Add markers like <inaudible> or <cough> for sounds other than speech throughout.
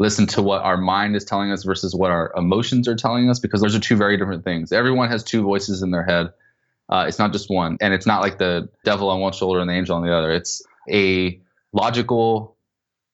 listen to what our mind is telling us versus what our emotions are telling us because those are two very different things. Everyone has two voices in their head. Uh, it's not just one. And it's not like the devil on one shoulder and the angel on the other. It's a logical,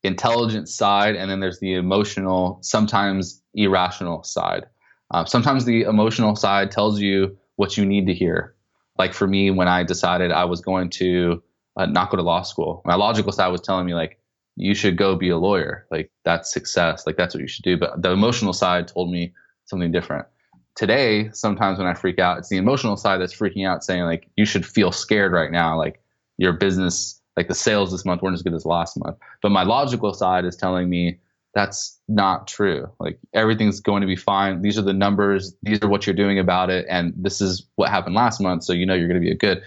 intelligent side, and then there's the emotional, sometimes irrational side. Uh, sometimes the emotional side tells you what you need to hear. Like for me, when I decided I was going to uh, not go to law school, my logical side was telling me, like, you should go be a lawyer. Like that's success. Like that's what you should do. But the emotional side told me something different. Today, sometimes when I freak out, it's the emotional side that's freaking out, saying like you should feel scared right now. Like your business, like the sales this month weren't as good as last month. But my logical side is telling me that's not true. Like everything's going to be fine. These are the numbers. These are what you're doing about it, and this is what happened last month. So you know you're going to be a good.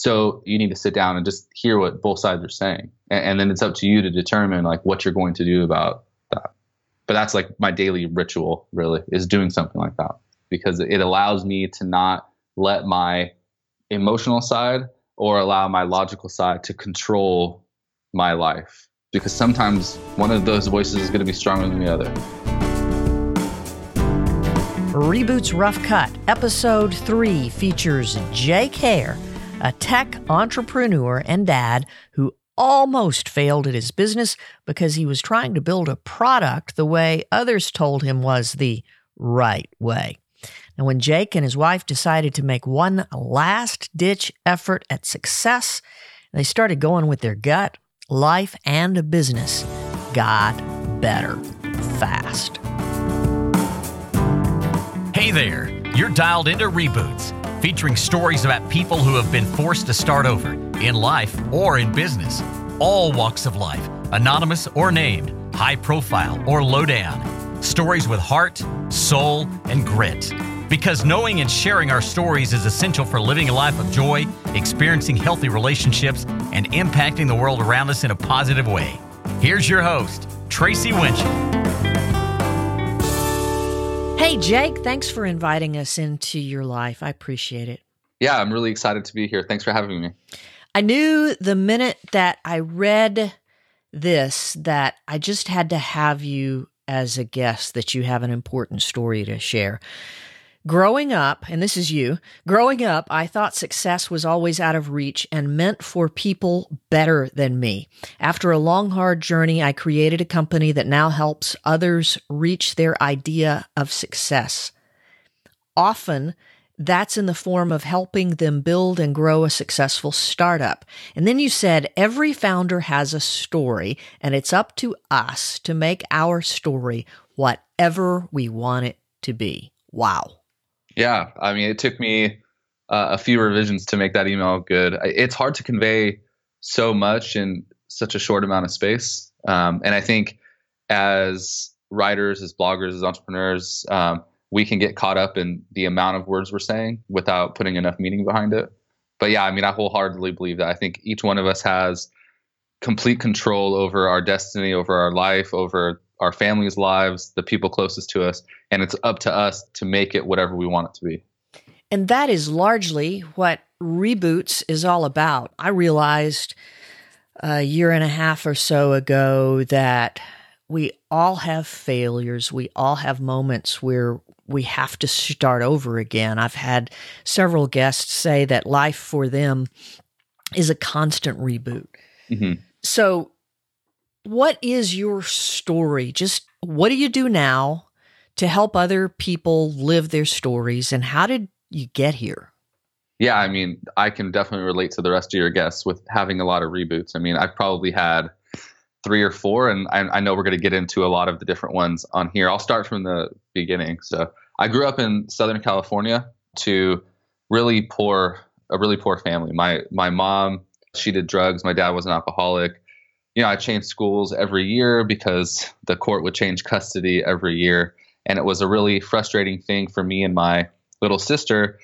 So you need to sit down and just hear what both sides are saying, and, and then it's up to you to determine like what you're going to do about that. But that's like my daily ritual, really, is doing something like that because it allows me to not let my emotional side or allow my logical side to control my life because sometimes one of those voices is going to be stronger than the other. Reboot's Rough Cut, Episode 3 features Jake Hare a tech entrepreneur and dad who almost failed at his business because he was trying to build a product the way others told him was the right way. And when Jake and his wife decided to make one last ditch effort at success, they started going with their gut, life, and business got better fast. Hey there, you're dialed into Reboots featuring stories about people who have been forced to start over in life or in business. All walks of life, anonymous or named, high profile or low down. Stories with heart, soul, and grit. Because knowing and sharing our stories is essential for living a life of joy, experiencing healthy relationships, and impacting the world around us in a positive way. Here's your host, Tracy Winchell. Hey, Jake, thanks for inviting us into your life. I appreciate it. Yeah, I'm really excited to be here. Thanks for having me. I knew the minute that I read this that I just had to have you as a guest, that you have an important story to share. Growing up, and this is you, growing up, I thought success was always out of reach and meant for people better than me. After a long, hard journey, I created a company that now helps others reach their idea of success. Often, that's in the form of helping them build and grow a successful startup. And then you said every founder has a story, and it's up to us to make our story whatever we want it to be. Wow. Yeah, I mean, it took me uh, a few revisions to make that email good. It's hard to convey so much in such a short amount of space, um, and I think as writers, as bloggers, as entrepreneurs, um, we can get caught up in the amount of words we're saying without putting enough meaning behind it. But yeah, I mean, I wholeheartedly believe that. I think each one of us has complete control over our destiny, over our life, over our families' lives, the people closest to us, and it's up to us to make it whatever we want it to be. And that is largely what Reboots is all about. I realized a year and a half or so ago that we all have failures. We all have moments where we have to start over again. I've had several guests say that life for them is a constant reboot. Mm-hmm. So what is your story? Just what do you do now to help other people live their stories and how did you get here? Yeah, I mean, I can definitely relate to the rest of your guests with having a lot of reboots. I mean, I've probably had three or four, and I, I know we're going to get into a lot of the different ones on here. I'll start from the beginning. So, I grew up in Southern California to really poor, a really poor family. My my mom, she did drugs. My dad was an alcoholic you know, I changed schools every year because the court would change custody every year. And it was a really frustrating thing for me and my little sister.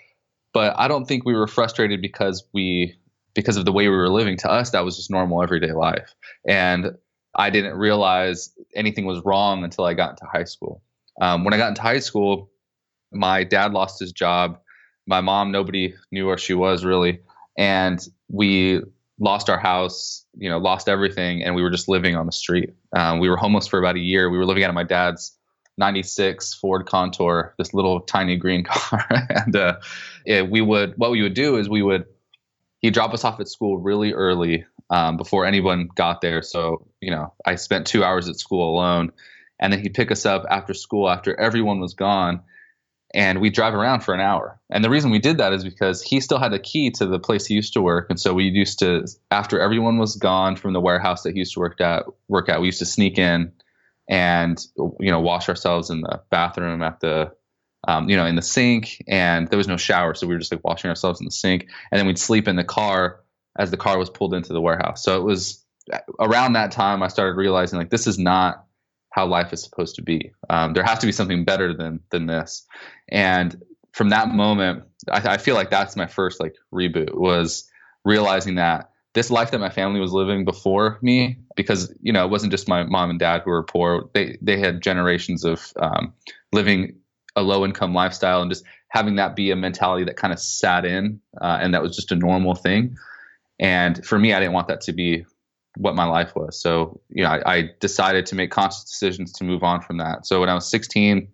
But I don't think we were frustrated because we because of the way we were living. To us, that was just normal everyday life. And I didn't realize anything was wrong until I got into high school. Um, when I got into high school, my dad lost his job. My mom, nobody knew where she was really. And we lost our house, you know, lost everything, and we were just living on the street. Um, we were homeless for about a year. We were living out of my dad's 96 Ford Contour, this little tiny green <laughs> car. and uh, yeah, we would, what we would do is we would, he'd drop us off at school really early um, before anyone got there. So, you know, I spent two hours at school alone. And then he'd pick us up after school after everyone was gone and we drive around for an hour. And the reason we did that is because he still had a key to the place he used to work, and so we used to, after everyone was gone from the warehouse that he used to work at, work at, we used to sneak in and you know wash ourselves in the bathroom at the, um, you know, in the sink, and there was no shower, so we were just like washing ourselves in the sink, and then we'd sleep in the car as the car was pulled into the warehouse. So it was around that time I started realizing like this is not how life is supposed to be. Um, there has to be something better than than this. And from that moment, I, I, feel like that's my first like reboot was realizing that this life that my family was living before me, because you know it wasn't just my mom and dad who were poor. They they had generations of um, living a low income lifestyle and just having that be a mentality that kind of sat in uh, and that was just a normal thing. And for me, I didn't want that to be what my life was. So, you know, I, I, decided to make conscious decisions to move on from that. So when I was 16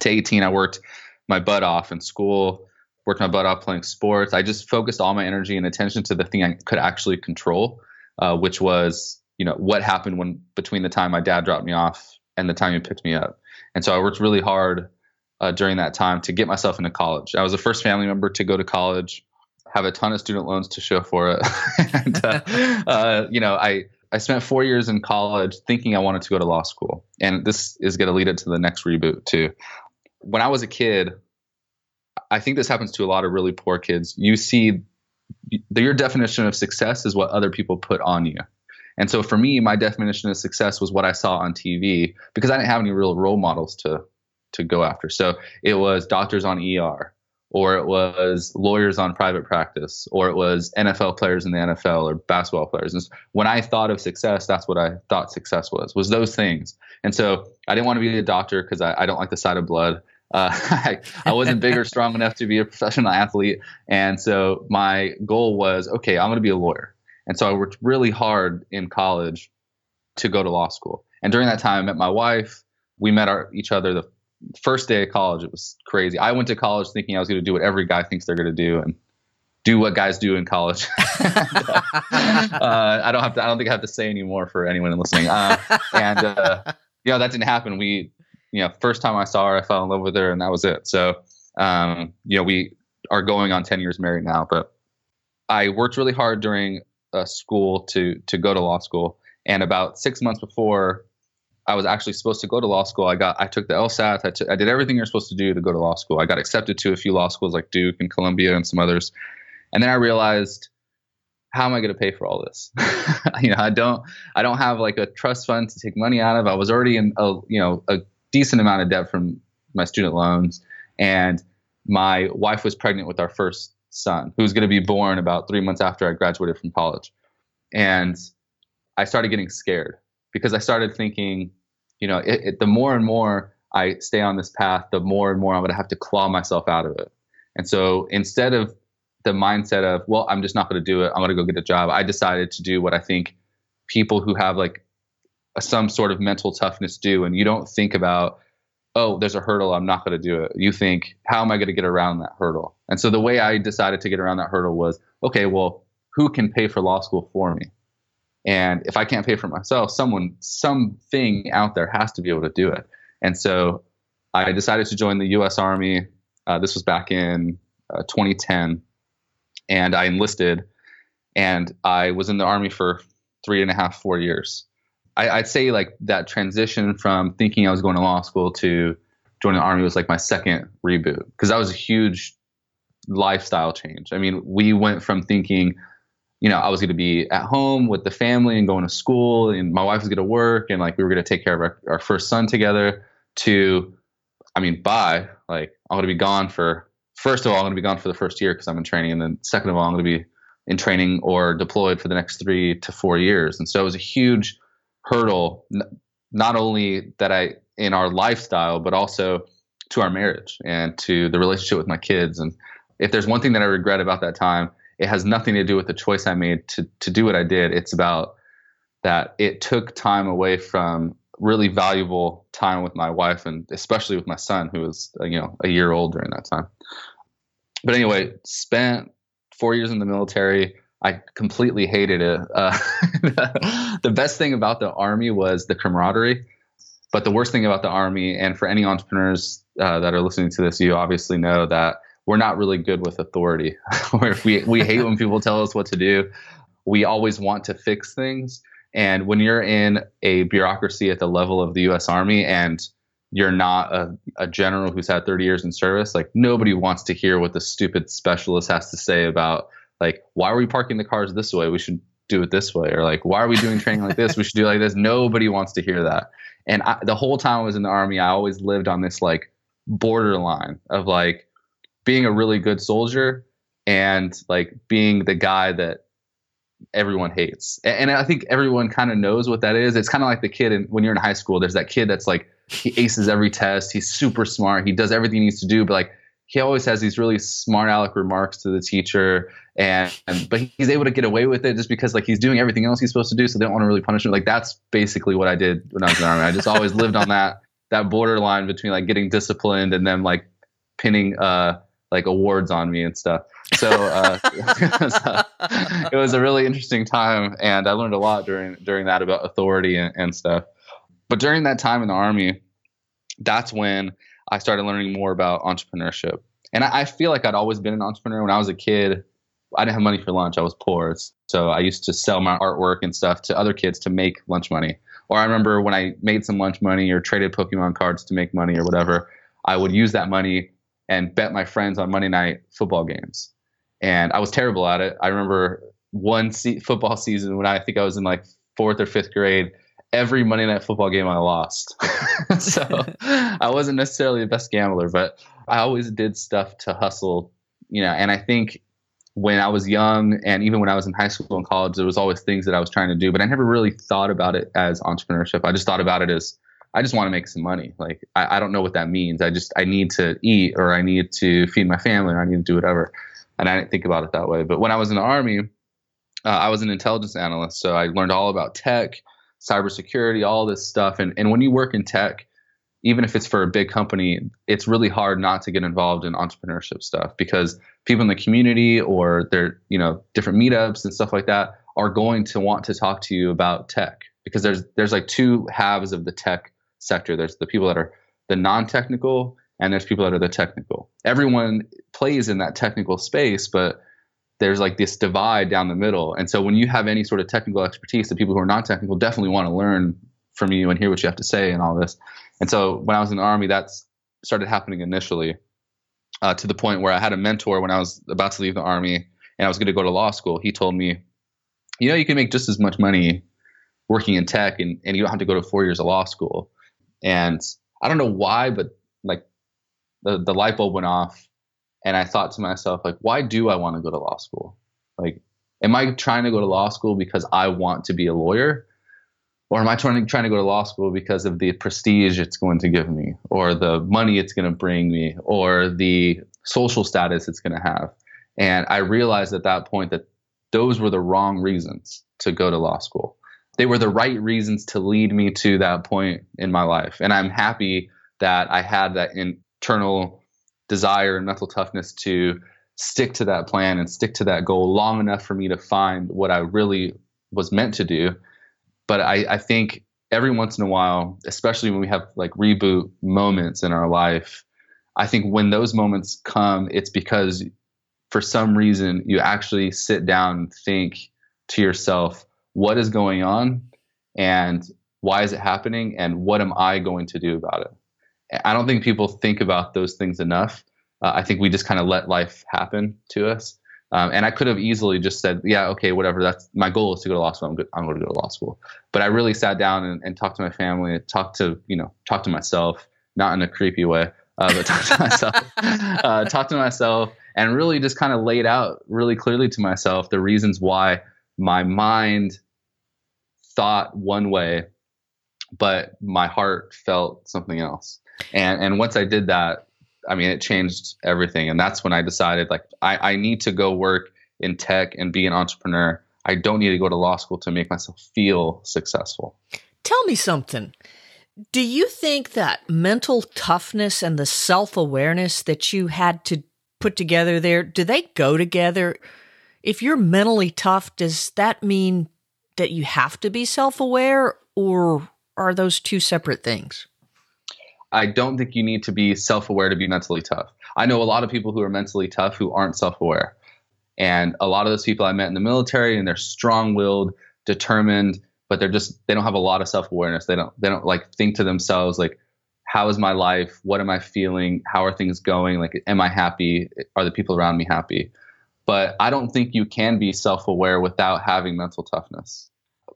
to 18, I worked my butt off in school, worked my butt off playing sports. I just focused all my energy and attention to the thing I could actually control, uh, which was, you know, what happened when between the time my dad dropped me off and the time he picked me up. And so I worked really hard uh, during that time to get myself into college. I was the first family member to go to college have a ton of student loans to show for it. <laughs> and, uh, <laughs> uh, you know, I, I spent four years in college thinking I wanted to go to law school. And this is going to lead into the next reboot, too. When I was a kid, I think this happens to a lot of really poor kids. You see, the, your definition of success is what other people put on you. And so for me, my definition of success was what I saw on TV because I didn't have any real role models to to go after. So it was doctors on ER, or it was lawyers on private practice, or it was NFL players in the NFL or basketball players. And when I thought of success, that's what I thought success was, was those things. And so I didn't want to be a doctor because I, I, don't like the sight of blood. Uh, <laughs> I, I, wasn't big or strong enough to be a professional athlete. And so my goal was, okay, I'm going to be a lawyer. And so I worked really hard in college to go to law school. And during that time, I met my wife. We met our, each other the first day of college, it was crazy. I went to college thinking I was going to do what every guy thinks they're going to do and do what guys do in college. <laughs> <laughs> uh, I don't have to. I don't think I have to say anymore for anyone listening. Uh, and uh, you know that didn't happen. We, you know, first time I saw her, I fell in love with her, and that was it. So, um, you know, we are going on ten years married now. But I worked really hard during uh, school to to go to law school, and about six months before I was actually supposed to go to law school. I got I took the LSAT. I, t- I did everything you're supposed to do to go to law school. I got accepted to a few law schools like Duke and Columbia and some others. And then I realized how am I going to pay for all this? <laughs> you know, I don't I don't have like a trust fund to take money out of. I was already in a you know a decent amount of debt from my student loans and my wife was pregnant with our first son who was going to be born about 3 months after I graduated from college. And I started getting scared because I started thinking you know, it, it, the more and more I stay on this path, the more and more I'm going to have to claw myself out of it. And so instead of the mindset of, well, I'm just not going to do it, I'm going to go get a job, I decided to do what I think people who have like a, some sort of mental toughness do. And you don't think about, oh, there's a hurdle, I'm not going to do it. You think, how am I going to get around that hurdle? And so the way I decided to get around that hurdle was, okay, well, who can pay for law school for me? And if I can't pay for myself, someone, something out there has to be able to do it. And so I decided to join the U.S. Army. Uh, this was back in uh, 2010, and I enlisted, and I was in the Army for three and a half, four years. I, would say like that transition from thinking I was going to law school to joining the Army was like my second reboot because that was a huge lifestyle change. I mean, we went from thinking you know, I was going to be at home with the family and going to school, and my wife was going to work, and like we were going to take care of our, our first son together. To, I mean, bye. Like I'm going to be gone for. First of all, I'm going to be gone for the first year because I'm in training, and then second of all, I'm going to be in training or deployed for the next three to four years. And so it was a huge hurdle, not only that I in our lifestyle, but also to our marriage and to the relationship with my kids. And if there's one thing that I regret about that time, it has nothing to do with the choice I made to to do what I did. It's about that it took time away from really valuable time with my wife and especially with my son who was uh, you know a year old during that time. But anyway spent four years in the military. I completely hated it. Uh, <laughs> the best thing about the army was the camaraderie. But the worst thing about the army and for any entrepreneurs uh, that are listening to this you obviously know that we're not really good with authority <laughs> we, we hate when people tell us what to do we always want to fix things and when you're in a bureaucracy at the level of the U.S. Army and you're not a, a, general who's had 30 years in service, like nobody wants to hear what the stupid specialist has to say about like why are we parking the cars this way? We should do it this way, or like why are we doing training like this? We should do like this. Nobody wants to hear that. And I, the whole time I was in the army, I always lived on this like borderline of like being a really good soldier and like being the guy that everyone hates. And I think everyone kind of knows what that is. It's kind of like the kid in, when you're in high school. There's that kid that's like he aces every test. He's super smart. He does everything he needs to do, but like he always has these really smart aleck remarks to the teacher and, and but he's able to get away with it just because like he's doing everything else he's supposed to do so they don't want to really punish him like that's basically what i did when i was in the army i just always lived on that that borderline between like getting disciplined and then like pinning uh like awards on me and stuff so uh, <laughs> <laughs> it was a really interesting time, and I learned a lot during during that about authority and, and stuff. But during that time in the army, that's when I started learning more about entrepreneurship. And I, I, feel like I'd always been an entrepreneur. When I was a kid, I didn't have money for lunch. I was poor. So I used to sell my artwork and stuff to other kids to make lunch money. Or I remember when I made some lunch money or traded Pokemon cards to make money or whatever, I would use that money and bet my friends on Monday night football games and I was terrible at it. I remember one se- football season when I think I was in like fourth or fifth grade. Every Monday night football game I lost, <laughs> so I wasn't necessarily the best gambler, but I always did stuff to hustle, you know. And I think when I was young, and even when I was in high school and college, there was always things that I was trying to do, but I never really thought about it as entrepreneurship. I just thought about it as I just want to make some money. Like I, I don't know what that means. I just I need to eat, or I need to feed my family, or I need to do whatever and I didn't think about it that way. But when I was in the army, uh, I was an intelligence analyst, so I learned all about tech, cybersecurity, all this stuff. And and when you work in tech, even if it's for a big company, it's really hard not to get involved in entrepreneurship stuff because people in the community or their you know different meetups and stuff like that are going to want to talk to you about tech because there's there's like two halves of the tech sector. There's the people that are the non-technical and there's people that are the technical. Everyone plays in that technical space, but there's like this divide down the middle. And so when you have any sort of technical expertise, the people who are not technical definitely want to learn from you and hear what you have to say and all this. And so when I was in the army, that's started happening initially uh, to the point where I had a mentor when I was about to leave the army and I was going to go to law school. He told me, you know, you can make just as much money working in tech and, and you don't have to go to four years of law school. And I don't know why, but like the, the light bulb went off and I thought to myself, like, why do I want to go to law school? Like, am I trying to go to law school because I want to be a lawyer? Or am I trying trying to go to law school because of the prestige it's going to give me, or the money it's going to bring me, or the social status it's going to have? And I realized at that point that those were the wrong reasons to go to law school. They were the right reasons to lead me to that point in my life. And I'm happy that I had that internal desire and mental toughness to stick to that plan and stick to that goal long enough for me to find what I really was meant to do. But I, I think every once in a while, especially when we have like reboot moments in our life, I think when those moments come, it's because for some reason you actually sit down and think to yourself, what is going on and why is it happening and what am I going to do about it? I don't think people think about those things enough. Uh, I think we just kind of let life happen to us. Um, and I could have easily just said, yeah, okay, whatever. That's my goal is to go to law school. I'm, good, I'm going to go to law school. But I really sat down and, and talked to my family, talked to, you know, talked to myself, not in a creepy way, uh, but <laughs> talked to myself, uh, talked to myself and really just kind of laid out really clearly to myself the reasons why my mind thought one way, but my heart felt something else and and once I did that, I mean, it changed everything. And that's when I decided like I, I need to go work in tech and be an entrepreneur. I don't need to go to law school to make myself feel successful. Tell me something. Do you think that mental toughness and the self awareness that you had to put together there, do they go together? If you're mentally tough, does that mean that you have to be self aware or are those two separate things? I don't think you need to be self aware to be mentally tough. I know a lot of people who are mentally tough who aren't self aware. And a lot of those people I met in the military and they're strong willed, determined, but they're just they don't have a lot of self-awareness they don't they don't like think to themselves like how is my life what am i feeling how are things going like am i happy are the people around me happy but i don't think you can be self-aware without having mental toughness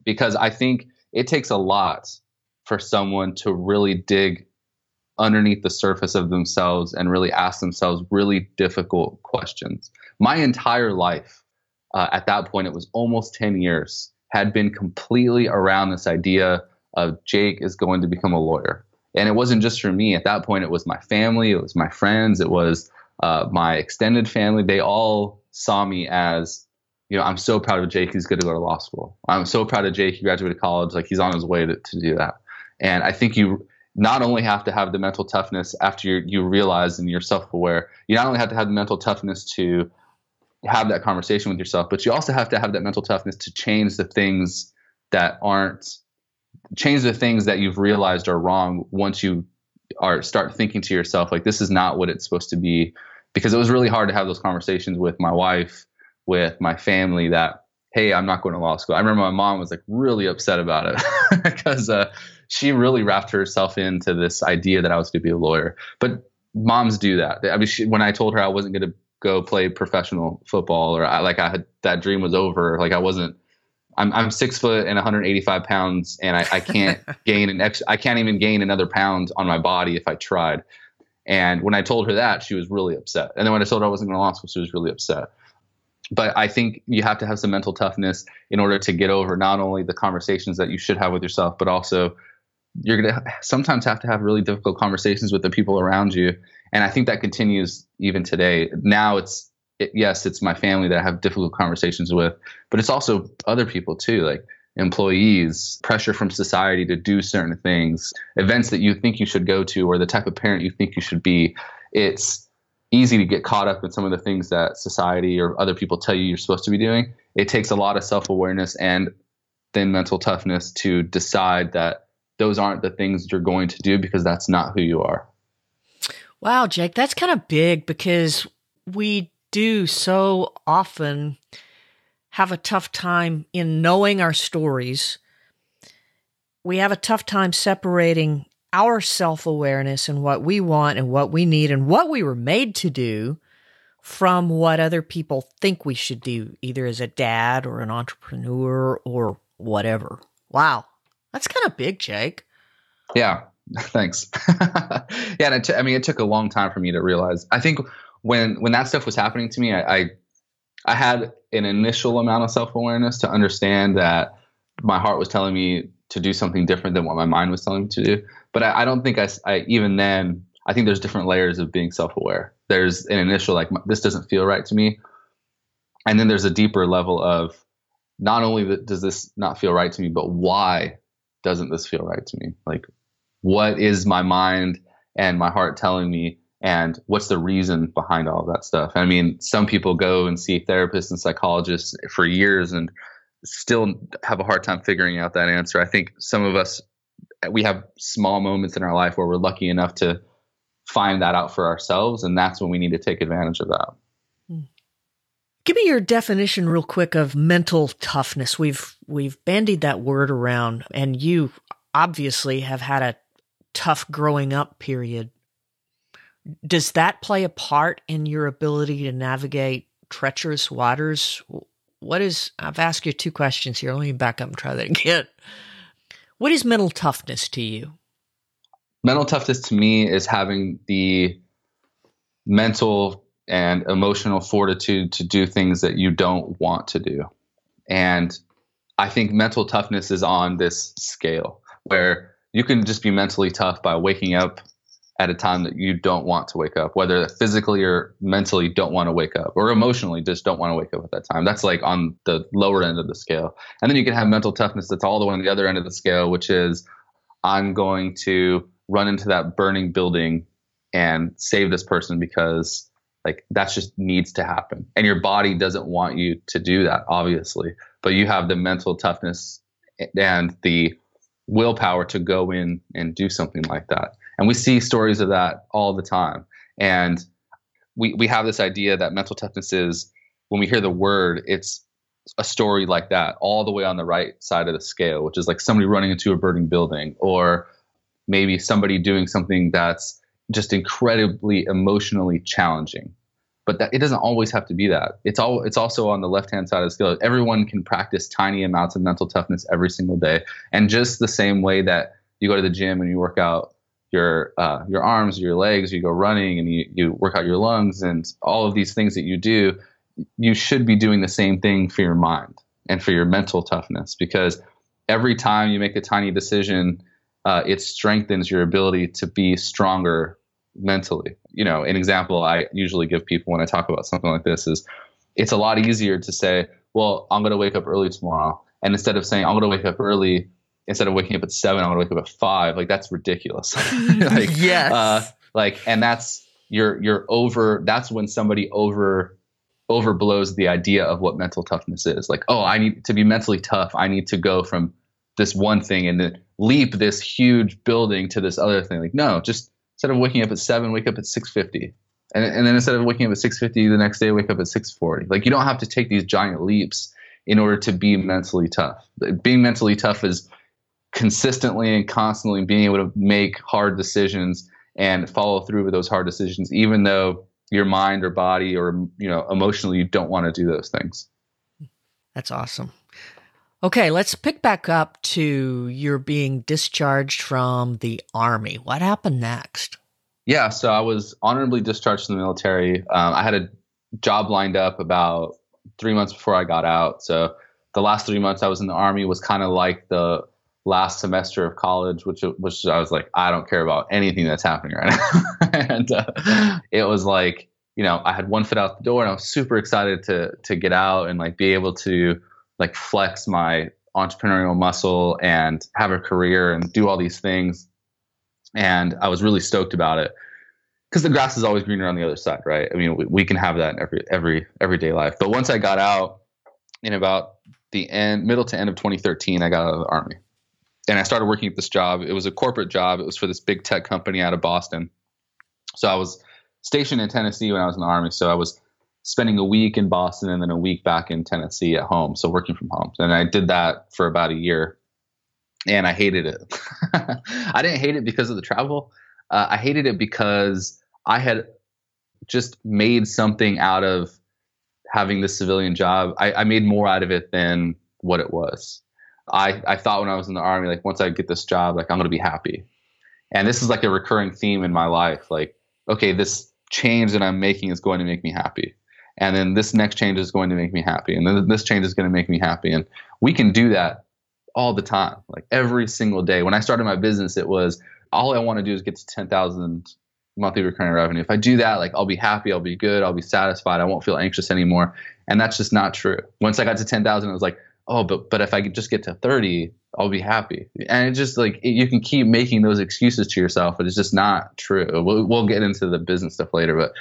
because i think it takes a lot for someone to really dig underneath the surface of themselves and really ask themselves really difficult questions my entire life uh, at that point it was almost 10 years had been completely around this idea of Jake is going to become a lawyer. And it wasn't just for me. At that point, it was my family, it was my friends, it was uh, my extended family. They all saw me as, you know, I'm so proud of Jake. He's going to go to law school. I'm so proud of Jake. He graduated college. Like he's on his way to, to do that. And I think you not only have to have the mental toughness after you you realize and you're self aware. You not only have to have the mental toughness to have that conversation with yourself, but you also have to have that mental toughness to change the things that aren't change the things that you've realized are wrong once you are start thinking to yourself like this is not what it's supposed to be because it was really hard to have those conversations with my wife with my family that hey i'm not going to law school i remember my mom was like really upset about it <laughs> because uh, she really wrapped herself into this idea that i was going to be a lawyer but moms do that i mean she, when i told her i wasn't going to go play professional football or I, like I had that dream was over. Like I wasn't. I'm I'm six foot and 185 pounds, and I, I can't <laughs> gain an extra. I can't even gain another pound on my body if I tried. And when I told her that, she was really upset. And then when I told her I wasn't going to law school, she was really upset. But I think you have to have some mental toughness in order to get over not only the conversations that you should have with yourself, but also you're going to sometimes have to have really difficult conversations with the people around you and I think that continues even today. Now it's it, yes, it's my family that I have difficult conversations with, but it's also other people too, like employees, pressure from society to do certain things, events that you think you should go to, or the type of parent you think you should be. It's easy to get caught up in some of the things that society or other people tell you you're supposed to be doing. It takes a lot of self awareness and then mental toughness to decide that those aren't the things you're going to do because that's not who you are. Wow, Jake, that's kind of big because we do so often have a tough time in knowing our stories. We have a tough time separating our self awareness and what we want and what we need and what we were made to do from what other people think we should do, either as a dad or an entrepreneur or whatever. Wow, that's kind of big, Jake. Yeah. <laughs> Thanks. <laughs> yeah, and t- I mean, it took a long time for me to realize. I think when when that stuff was happening to me, I I, I had an initial amount of self awareness to understand that my heart was telling me to do something different than what my mind was telling me to do. But I, I don't think I, I even then. I think there's different layers of being self aware. There's an initial like this doesn't feel right to me, and then there's a deeper level of not only does this not feel right to me, but why doesn't this feel right to me? Like what is my mind and my heart telling me and what's the reason behind all of that stuff i mean some people go and see therapists and psychologists for years and still have a hard time figuring out that answer i think some of us we have small moments in our life where we're lucky enough to find that out for ourselves and that's when we need to take advantage of that hmm. Give me your definition real quick of mental toughness. We've we've bandied that word around and you obviously have had a tough growing up period. Does that play a part in your ability to navigate treacherous waters? What is, I've asked you two questions here. Let me back up and try that <laughs> again. What is mental toughness to you? Mental toughness to me is having the mental and emotional fortitude to do things that you don't want to do. And I think mental toughness is on this scale where you can just be mentally tough by waking up at a time that you don't want to wake up, whether physically or mentally don't want to wake up, or emotionally just don't want to wake up at that time. That's like on the lower end of the scale. And then you can have mental toughness that's all the way on the other end of the scale, which is I'm going to run into that burning building and save this person because like that's just needs to happen. And your body doesn't want you to do that, obviously, but you have the mental toughness and the willpower to go in and do something like that. And we see stories of that all the time. And we, we have this idea that mental toughness is when we hear the word, it's a story like that, all the way on the right side of the scale, which is like somebody running into a burning building, or maybe somebody doing something that's just incredibly emotionally challenging. But that, it doesn't always have to be that. It's all. It's also on the left hand side of the scale. Everyone can practice tiny amounts of mental toughness every single day, and just the same way that you go to the gym and you work out your uh, your arms, your legs, you go running and you, you work out your lungs and all of these things that you do, you should be doing the same thing for your mind and for your mental toughness because every time you make a tiny decision, uh, it strengthens your ability to be stronger mentally. You know, an example I usually give people when I talk about something like this is it's a lot easier to say, well, I'm going to wake up early tomorrow. And instead of saying, I'm going to wake up early, instead of waking up at seven, I want to wake up at five. Like, that's ridiculous. <laughs> like, <laughs> yes. Uh, like, and that's, you're, you're over, that's when somebody over, overblows the idea of what mental toughness is. Like, oh, I need to be mentally tough. I need to go from this one thing and then leap this huge building to this other thing. Like, no, just instead of waking up at seven, wake up at six fifty, and and then instead of waking up at six fifty the next day, wake up at six forty. Like, you don't have to take these giant leaps in order to be mentally tough. Being mentally tough is consistently and constantly being able to make hard decisions and follow through with those hard decisions, even though your mind or body or you know emotionally you don't want to do those things. That's awesome. Okay, let's pick back up to your being discharged from the army. What happened next? Yeah, so I was honorably discharged from the military. Um, I had a job lined up about three months before I got out. So the last three months I was in the army was kind of like the last semester of college, which which I was like, I don't care about anything that's happening right now. <laughs> and uh, it was like, you know, I had one foot out the door, and I was super excited to to get out and like be able to like flex my entrepreneurial muscle and have a career and do all these things. And I was really stoked about it because the grass is always greener on the other side, right? I mean, we, we can have that in every every everyday life. But once I got out in about the end, middle to end of 2013, I got out of the army, and I started working at this job. It was a corporate job. It was for this big tech company out of Boston. So I was stationed in Tennessee when I was in the army. So I was spending a week in Boston and then a week back in Tennessee at home. So working from home. And I did that for about a year and I hated it. <laughs> I didn't hate it because of the travel. Uh, I hated it because I had just made something out of having this civilian job. I, I made more out of it than what it was. I, I thought when I was in the army, like once I get this job, like I'm to be happy. And this is like a recurring theme in my life. Like, okay, this change that I'm making is going to make me happy. And then this next change is going to make me happy. And then this change is going to make me happy. And we can do that all the time like every single day. When i started my business it was all i want to do is get to 10000 monthly recurring revenue. If i do that like i'll be happy i'll be good i'll be satisfied i won't feel anxious anymore. And that's just not true. Once i got to 10000 it was like oh but but if i could just get to 30 i'll be happy and it's just like you can keep making those excuses to yourself but it's just not true we'll, we'll get into the business stuff later but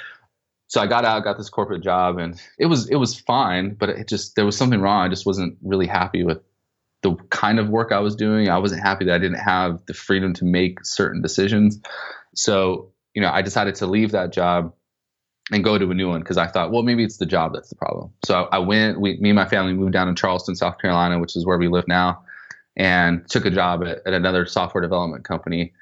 so I got out, got this corporate job, and it was it was fine, but it just there was something wrong. I just wasn't really happy with the kind of work I was doing. I wasn't happy that I didn't have the freedom to make certain decisions. So you know, I decided to leave that job and go to a new one because I thought, well, maybe it's the job that's the problem. So I went. We, me and my family moved down to Charleston, South Carolina, which is where we live now, and took a job at, at another software development company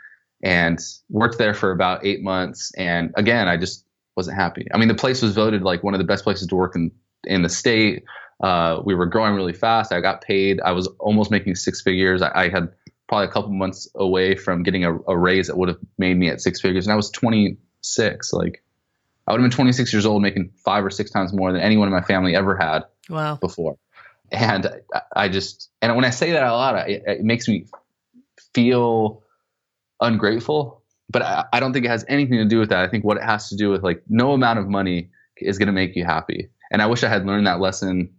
and worked there for about eight months. And again, I just wasn't happy. I mean, the place was voted like one of the best places to work in in the state. Uh, we were growing really fast. I got paid. I was almost making six figures. I, I had probably a couple months away from getting a, a, raise that would have made me at six figures, and I was 26. Like, I would have been 26 years old, making five or six times more than anyone in my family ever had wow. before. And I just, and when I say that a lot, it, it makes me feel ungrateful but I, I don't think it has anything to do with that. I think what it has to do with like no amount of money is going to make you happy. And I wish I had learned that lesson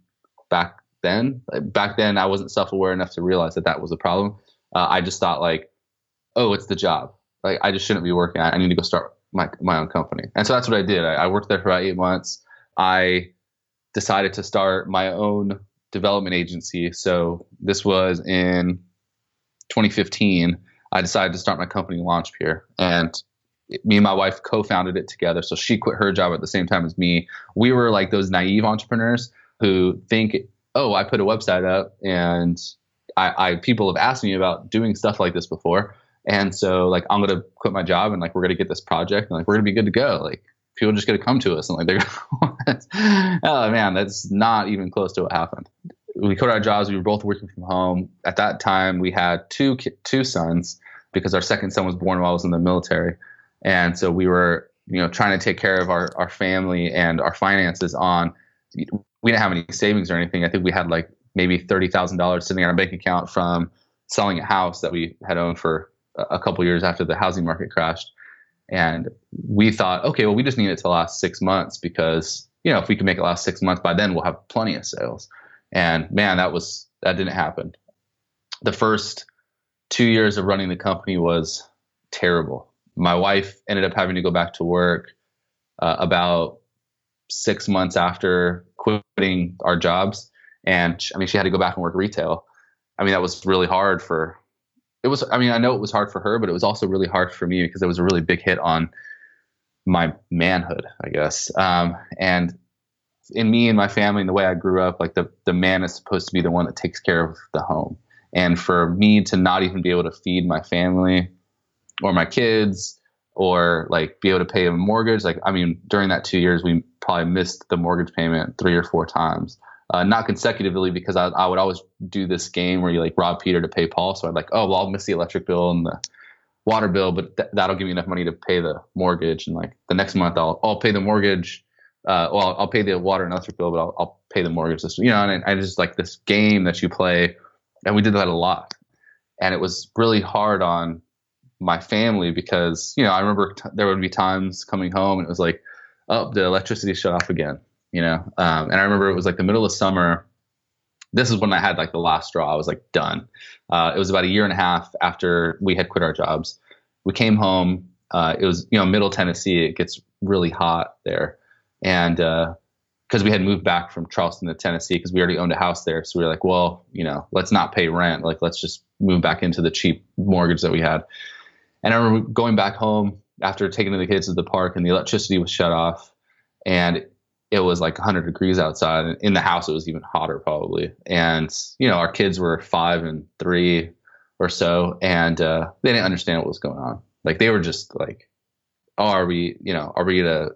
back then. Back then, I wasn't self aware enough to realize that that was a problem. Uh, I just thought like, oh, it's the job. Like I just shouldn't be working. I need to go start my my own company. And so that's what I did. I, I worked there for about eight months. I decided to start my own development agency. So this was in 2015. I decided to start my company Launchpeer, and me and my wife co-founded it together. So she quit her job at the same time as me. We were like those naive entrepreneurs who think, oh, I put a website up and I, I people have asked me about doing stuff like this before. And so like I'm gonna quit my job and like we're gonna get this project and like we're gonna be good to go. Like people are just gonna come to us and like they're going <laughs> oh man, that's not even close to what happened. We quit our jobs. We were both working from home. At that time, we had two two sons because our second son was born while I was in the military, and so we were you know trying to take care of our our family and our finances on. We didn't have any savings or anything. I think we had like maybe thirty thousand dollars sitting on our bank account from selling a house that we had owned for a couple years after the housing market crashed. And we thought, okay, well, we just need it to last six months because, you know, if we can make it last six months, by then we'll have plenty of sales. And man, that was, that didn't happen. The first two years of running the company was terrible. My wife ended up having to go back to work uh, about six months after quitting our jobs. And I mean, she had to go back and work retail. I mean, that was really hard for it was i mean i know it was hard for her but it was also really hard for me because it was a really big hit on my manhood i guess. Um, and in me and my family and the way i grew up like the, the man is supposed to be the one that takes care of the home. And for me to not even be able to feed my family or my kids or like be able to pay a mortgage like i mean during that two years we probably missed the mortgage payment three or four times uh, not consecutively because I, I would always do this game where you like rob Peter to pay Paul. So I'd like, oh, well, I'll miss the electric bill and the water bill, but th- that'll give me enough money to pay the mortgage. And like the next month, I'll I'll pay the mortgage. Uh, well, I'll pay the water and electric bill, but I'll, I'll pay the mortgage. This, you know, and I just like this game that you play, and we did that a lot, and it was really hard on my family because you know I remember t- there would be times coming home and it was like, oh, the electricity shut off again you know. Um, and I remember it was like the middle of summer. This is when I had like the last straw. I was like done. Uh, it was about a year and a half after we had quit our jobs. We came home. Uh, it was you know middle Tennessee. It gets really hot there, and because uh, we had moved back from Charleston to Tennessee because we already owned a house there, so we were like, well, you know, let's not pay rent. Like let's just move back into the cheap mortgage that we had. And I remember going back home after taking the kids to the park, and the electricity was shut off, and it was like 100 degrees outside. In the house, it was even hotter probably. And you know, our kids were five and three or so, and uh, they didn't understand what was going on. Like they were just like, "Oh, are we? You know, are we gonna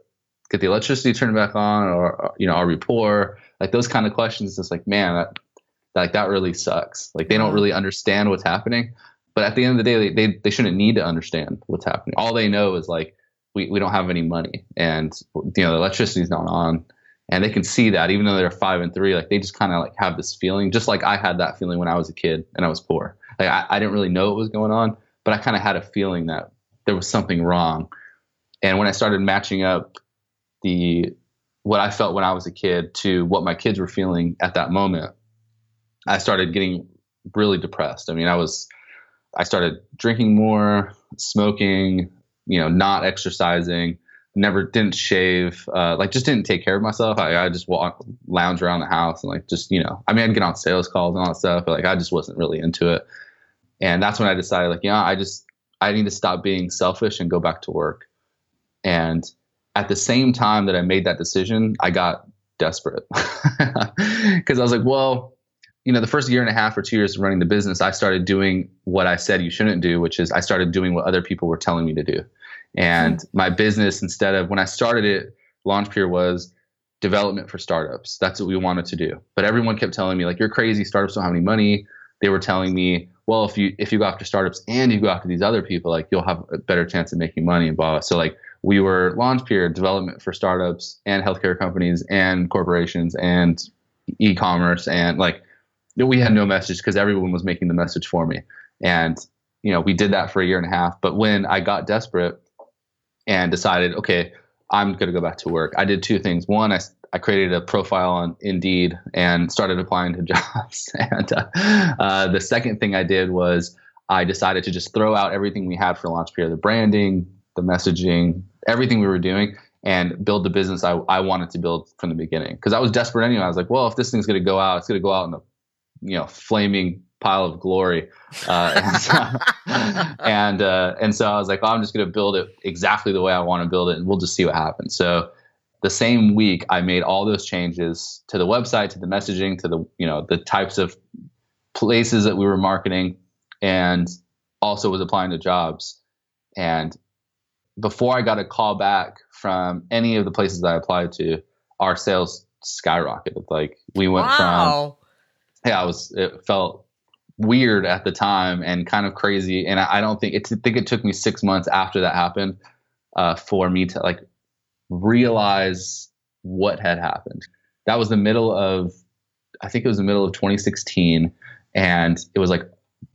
get the electricity turned back on, or you know, are we poor?" Like those kind of questions. It's like, man, that like that really sucks. Like they don't really understand what's happening. But at the end of the day, they, they, they shouldn't need to understand what's happening. All they know is like, we, we don't have any money. And you know the electricity's not on. And they can see that even though they're five and three like they just kind of like have this feeling just like i had that feeling when i was a kid and i was poor. Like i, I didn't really know what was going on but i kind of had a feeling that there was something wrong. And when i started matching up the what i felt when i was a kid to what my kids were feeling at that moment i started getting really depressed. I mean i was i started drinking more smoking you know, not exercising, never didn't shave, uh, like just didn't take care of myself. I, I just walk, lounge around the house and like just, you know, I mean, I'd get on sales calls and all that stuff, but like I just wasn't really into it. And that's when I decided, like, yeah, I just, I need to stop being selfish and go back to work. And at the same time that I made that decision, I got desperate <laughs> because I was like, well, you know, the first year and a half or two years of running the business, I started doing what I said you shouldn't do, which is I started doing what other people were telling me to do. And mm-hmm. my business, instead of when I started it, Launchpeer was development for startups. That's what we wanted to do. But everyone kept telling me like, you're crazy. Startups don't have any money. They were telling me, well, if you if you go after startups and you go after these other people, like you'll have a better chance of making money and blah. So like we were Launchpeer development for startups and healthcare companies and corporations and e-commerce and like we had no message because everyone was making the message for me. And you know, we did that for a year and a half. But when I got desperate and decided, okay, I'm going to go back to work, I did two things. One, I, I created a profile on Indeed and started applying to <laughs> jobs. and uh, uh, the second thing I did was I decided to just throw out everything we had for Launchpeer, the branding, the messaging, everything we were doing, and build the business I, I wanted to build from the beginning. Because I was desperate anyway. I was like, well, if this thing's going to go out, it's going to go out in a you know flaming pile of glory. Uh, <laughs> and so, and, uh, and so I was like, oh, I'm just going to build it exactly the way I want to build it, and we'll just see what happens. So the same week, I made all those changes to the website, to the messaging, to the you know the types of places that we were marketing, and also was applying to jobs. And before I got a call back from any of the places I applied to, our sales skyrocketed. Like we went wow. from yeah, I was it felt weird at the time and kind of crazy. And I, I don't think it. I think it took me six months after that happened uh, for me to like realize what had happened. That was the middle of, I think it was the middle of 2016, and it was like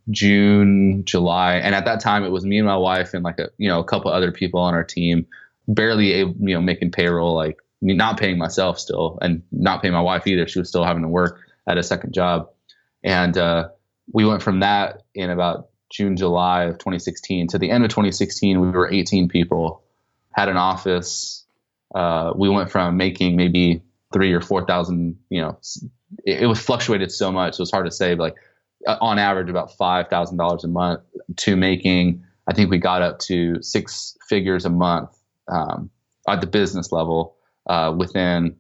June, July, and at that time it was me and my wife and like a you know a couple other people on our team, barely able, you know making payroll, like not paying myself still, and not paying my wife either. She was still having to work at a second job, and uh, we went from that in about June, July of 2016 to the end of 2016. We were 18 people, had an office. Uh, we went from making maybe three or four thousand. You know, it, it, was fluctuated so much, so it's hard to say. But like uh, on average, about five thousand dollars a month to making. I think we got up to six figures a month um, at the business level uh, within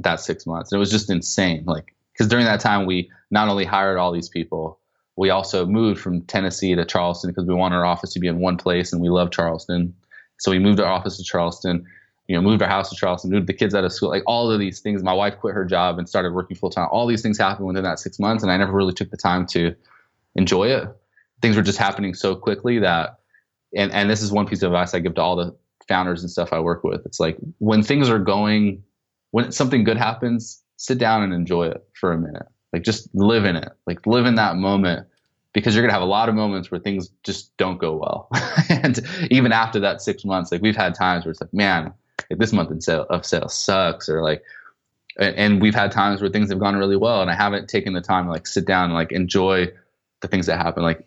that six months. And it was just insane. Like because during that time we not only hired all these people, we also moved from Tennessee to Charleston because we wanted our office to be in one place and we love Charleston. So we moved our office to Charleston, you know, moved our house to Charleston, moved the kids out of school, like all of these things. My wife quit her job and started working full time. All these things happened within that six months, and I never really took the time to enjoy it. Things were just happening so quickly that, and and this is one piece of advice I give to all the founders and stuff I work with. It's like when things are going, when something good happens, sit down and enjoy it for a minute. Like just live in it. Like live in that moment because you're gonna have a lot of moments where things just don't go well. <laughs> and even after that six months, like we've had times where it's like, man, like this month in sale, of sales sucks, or like, and we've had times where things have gone really well, and I haven't taken the time to like sit down and like enjoy the things that happen. Like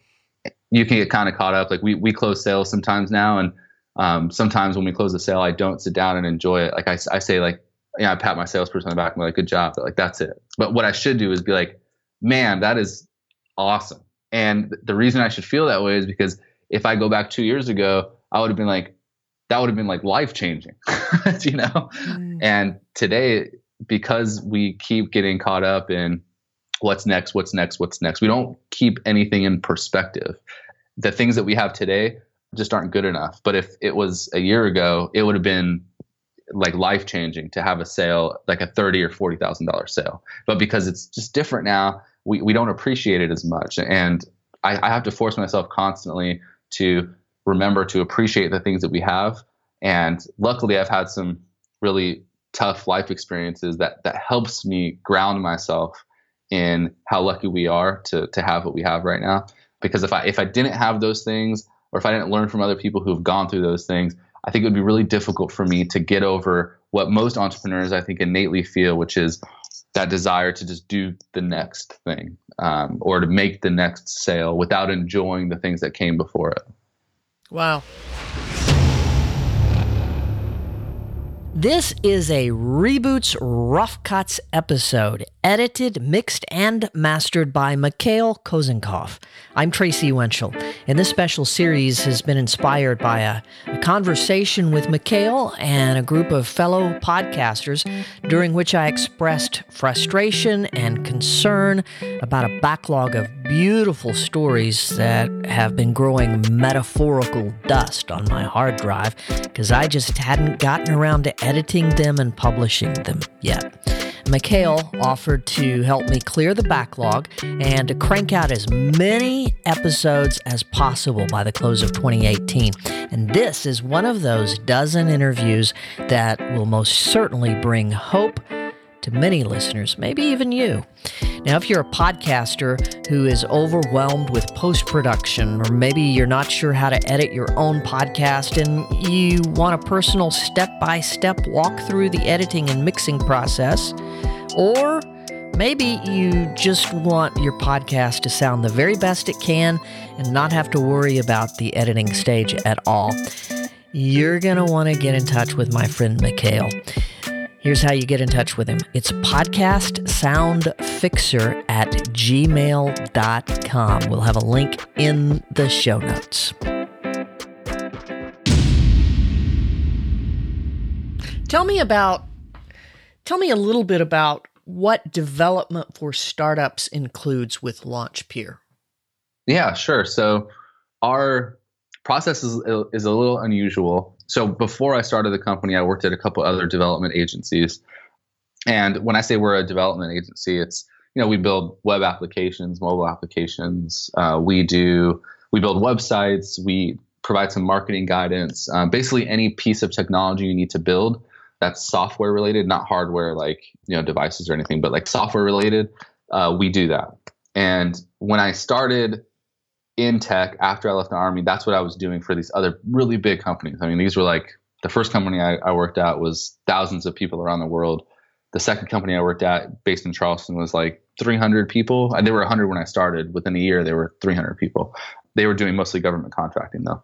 you can get kind of caught up. Like we we close sales sometimes now, and um, sometimes when we close a sale, I don't sit down and enjoy it. Like I, I say like know, I pat my salesperson on the back and be like, good job. But like, that's it. But what I should do is be like, man, that is awesome. And the reason I should feel that way is because if I go back two years ago, I would have been like, that would have been like life changing, <laughs> you know? Mm. And today, because we keep getting caught up in what's next, what's next, what's next, we don't keep anything in perspective. The things that we have today just aren't good enough. But if it was a year ago, it would have been like life changing to have a sale like a thirty or forty thousand dollar sale. But because it's just different now, we, we don't appreciate it as much. And I, I have to force myself constantly to remember to appreciate the things that we have. And luckily I've had some really tough life experiences that that helps me ground myself in how lucky we are to to have what we have right now. Because if I if I didn't have those things or if I didn't learn from other people who've gone through those things, I think it would be really difficult for me to get over what most entrepreneurs I think innately feel, which is that desire to just do the next thing um, or to make the next sale without enjoying the things that came before it. Wow. This is a Reboots Rough Cuts episode, edited, mixed, and mastered by Mikhail Kozenkov. I'm Tracy Winchell, and this special series has been inspired by a, a, conversation with Mikhail and a group of fellow podcasters during which I expressed frustration and concern about a backlog of beautiful stories that have been growing metaphorical dust on my hard drive because I just hadn't gotten around to editing them and publishing them yet. Mikhail offered to help me clear the backlog and to crank out as many episodes as possible by the close of 2018. And this is one of those dozen interviews that will most certainly bring hope to many listeners, maybe even you. Now, if you're a podcaster who is overwhelmed with post production, or maybe you're not sure how to edit your own podcast and you want a personal step by step walk through the editing and mixing process, or maybe you just want your podcast to sound the very best it can and not have to worry about the editing stage at all, you're going to want to get in touch with my friend Mikhail. Here's how you get in touch with him it's podcastsoundfixer at gmail.com. We'll have a link in the show notes. Tell me about, tell me a little bit about what development for startups includes with Launchpeer. Yeah, sure. So our process is, is a little unusual so before I started the company, I worked at a couple other development agencies. And when I say we're a development agency, it's you know we build web applications, mobile applications. Uh, we do we build websites. We provide some marketing guidance. Um, basically, any piece of technology you need to build that's software related, not hardware like you know devices or anything, but like software related. Uh, we do that. And when I started in tech after I left the army, that's what I was doing for these other really big companies. I mean, these were like the first company I, I, worked at was thousands of people around the world. The second company I worked at, based in Charleston, was like 300 people. They were 100 when I started. Within a year, they were 300 people. They were doing mostly government contracting though.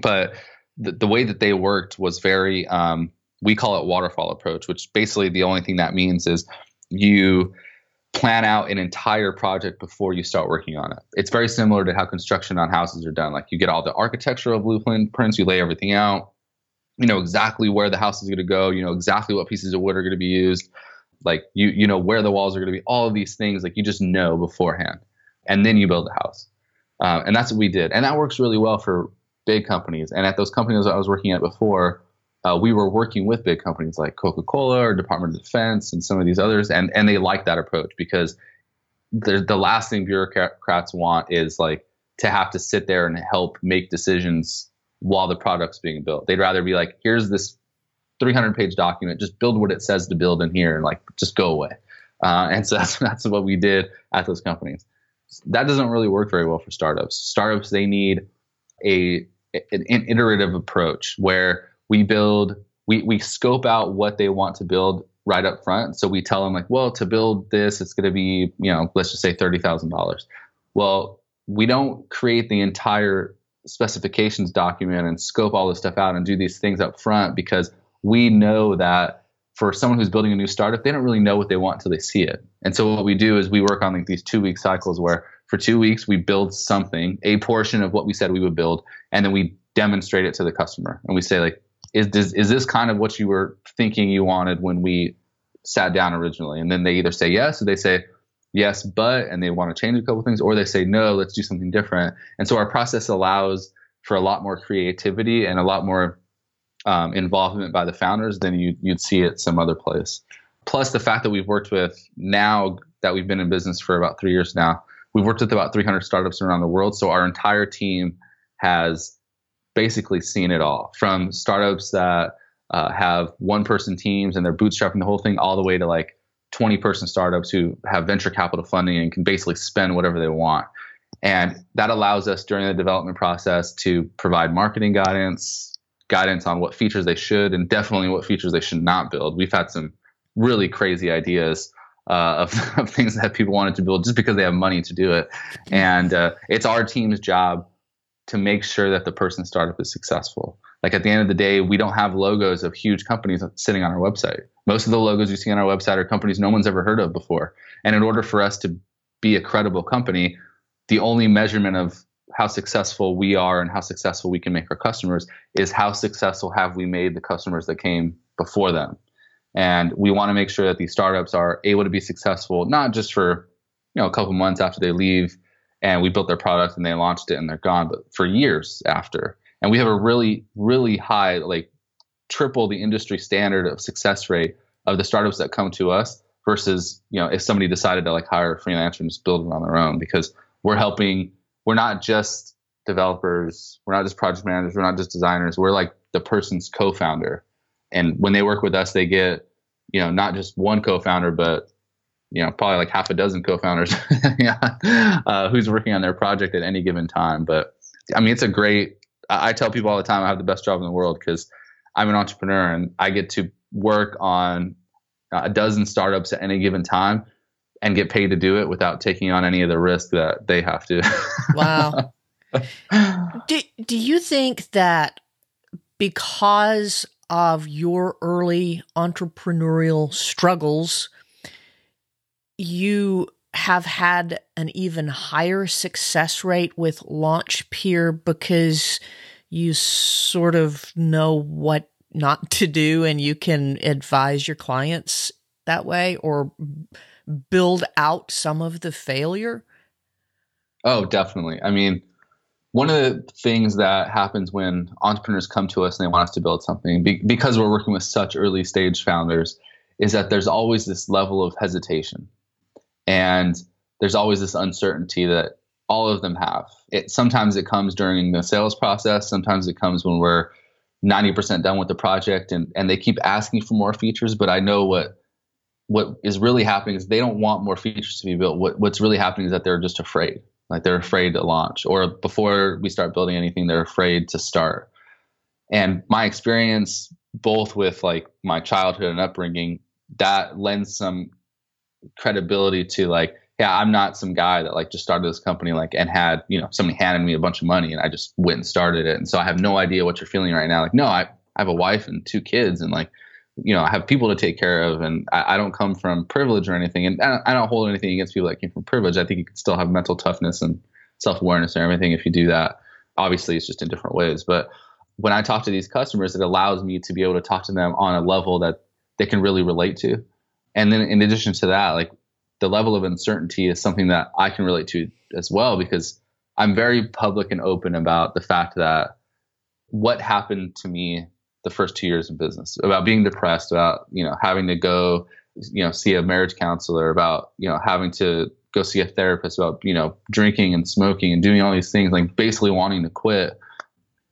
But the, the way that they worked was very, um, we call it waterfall approach, which basically the only thing that means is you plan out an entire project before you start working on it. It's very similar to how construction on houses are done. Like you get all the architectural blueprints, you lay everything out, you know exactly where the house is going to go, you know exactly what pieces of wood are going to be used, like you you know where the walls are going to be, all of these things like you just know beforehand, and then you build the house, uh, and that's what we did, and that works really well for big companies. And at those companies I was working at before, uh, we were working with big companies like Coca-Cola or Department of Defense and some of these others, and and they like that approach because the the last thing bureaucrats want is like to have to sit there and help make decisions while the product's being built. They'd rather be like, here's this 300 page document, just build what it says to build in here, and like just go away. Uh, and so <laughs> that's that's what we did at those companies. That doesn't really work very well for startups. Startups they need a an, an iterative approach where we build we we scope out what they want to build right up front. So we tell them like, well, to build this, it's going to be you know, let's just say thirty thousand dollars. Well, we don't create the entire specifications document and scope all this stuff out and do these things up front because we know that for someone who's building a new startup, they don't really know what they want until they see it. And so what we do is we work on like these two week cycles where for two weeks we build something, a portion of what we said we would build, and then we demonstrate it to the customer. And we say like, is this, is this kind of what you were thinking you wanted when we sat down originally? And then they either say yes or they say yes, but, and they want to change a couple things, or they say no, let's do something different. And so our process allows for a lot more creativity and a lot more um, involvement by the founders than you, you'd see at some other place. Plus, the fact that we've worked with now that we've been in business for about three years now, we've worked with about 300 startups around the world. So our entire team has basically seen it all from startups that uh, have one person teams and they're bootstrapping the whole thing all the way to like 20 person startups who have venture capital funding and can basically spend whatever they want. And that allows us during the development process to provide marketing guidance, guidance on what features they should, and definitely what features they should not build. We've had some really crazy ideas uh, of, <laughs> of, things that people wanted to build just because they have money to do it. And uh, it's our team's job to make sure that the person startup is successful. Like at the end of the day, we don't have logos of huge companies sitting on our website. Most of the logos you see on our website are companies no one's ever heard of before. And in order for us to be a credible company, the only measurement of how successful we are and how successful we can make our customers is how successful have we made the customers that came before them. And we want to make sure that these startups are able to be successful, not just for you know a couple months after they leave and we built their product and they launched it and they're gone but for years after. And we have a really really high like triple the industry standard of success rate of the startups that come to us versus you know if somebody decided to like hire a freelancer and just build it on their own because we're helping we're not just developers we're not just project managers we're not just designers we're like the person's co-founder. And when they work with us they get you know, not just one co-founder, but you know, probably like half a dozen co-founders, <laughs> yeah, uh, who's working on their project at any given time. But I mean, it's a great. I tell people all the time I have the best job in the world because I'm an entrepreneur and I get to work on a dozen startups at any given time and get paid to do it without taking on any of the risk that they have to. wow. <laughs> do, do you think that because of your early entrepreneurial struggles, you have had an even higher success rate with Launchpeer because you sort of know what not to do and you can advise your clients that way or build out some of the failure? Oh, definitely. I mean, one of the things that happens when entrepreneurs come to us and they want us to build something be, because we're working with such early stage founders is that there's always this level of hesitation and there's always this uncertainty that all of them have. It sometimes it comes during the sales process. Sometimes it comes when we're 90% done with the project and, and they keep asking for more features. But i know what what is really happening is they don't want more features to be built. What, what's really happening is that they're just afraid. Like they're afraid to launch, or before we start building anything, they're afraid to start. And my experience, both with like my childhood and upbringing, that lends some credibility to like, yeah, I'm not some guy that like just started this company like and had you know somebody handed me a bunch of money and I just went and started it. And so I have no idea what you're feeling right now. Like, no, I, I have a wife and two kids, and like you know, I have people to take care of, and I, I don't come from privilege or anything. And I, I, don't hold anything against people that came from privilege. I think you can still have mental toughness and self awareness and everything if you do that. Obviously, it's just in different ways. But when I talk to these customers, it allows me to be able to talk to them on a level that they can really relate to. And then, in addition to that, like the level of uncertainty is something that I can relate to as well because I'm very public and open about the fact that what happened to me the first two years in business about being depressed, about you know having to go you know see a marriage counselor, about you know having to go see a therapist, about you know drinking and smoking and doing all these things, like basically wanting to quit.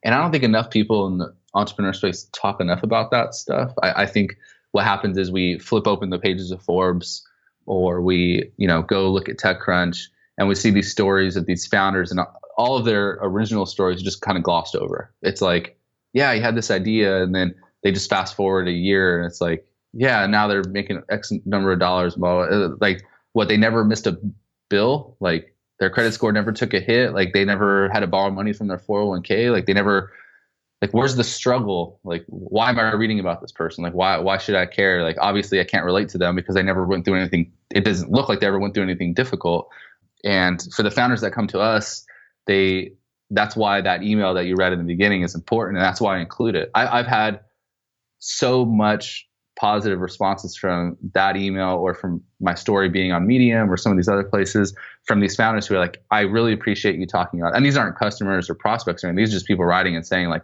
And I don't think enough people in the entrepreneur space talk enough about that stuff. I, I think what happens is we flip open the pages of Forbes or we you know go look at TechCrunch and we see these stories of these founders and all of their original stories just kind of glossed over. It's like yeah, he had this idea, and then they just fast forward a year, and it's like, yeah, now they're making X number of dollars. Blah, uh, like what they never missed a bill, like their credit score never took a hit, like they never had to borrow money from their 401k, like they never like where's the struggle? Like why am i reading about this person? Like why why should i care? Like obviously i can't relate to them because i never went through anything. It doesn't look like they ever went through anything difficult. And for the founders that come to us they that's why that email that you read in the beginning is important and that's why i include it. I, i've had so much positive responses from that email or from my story being on medium or some of these other places from these founders who are like i really appreciate you talking about it. and these aren't customers or prospects or anything. These are just people writing and saying like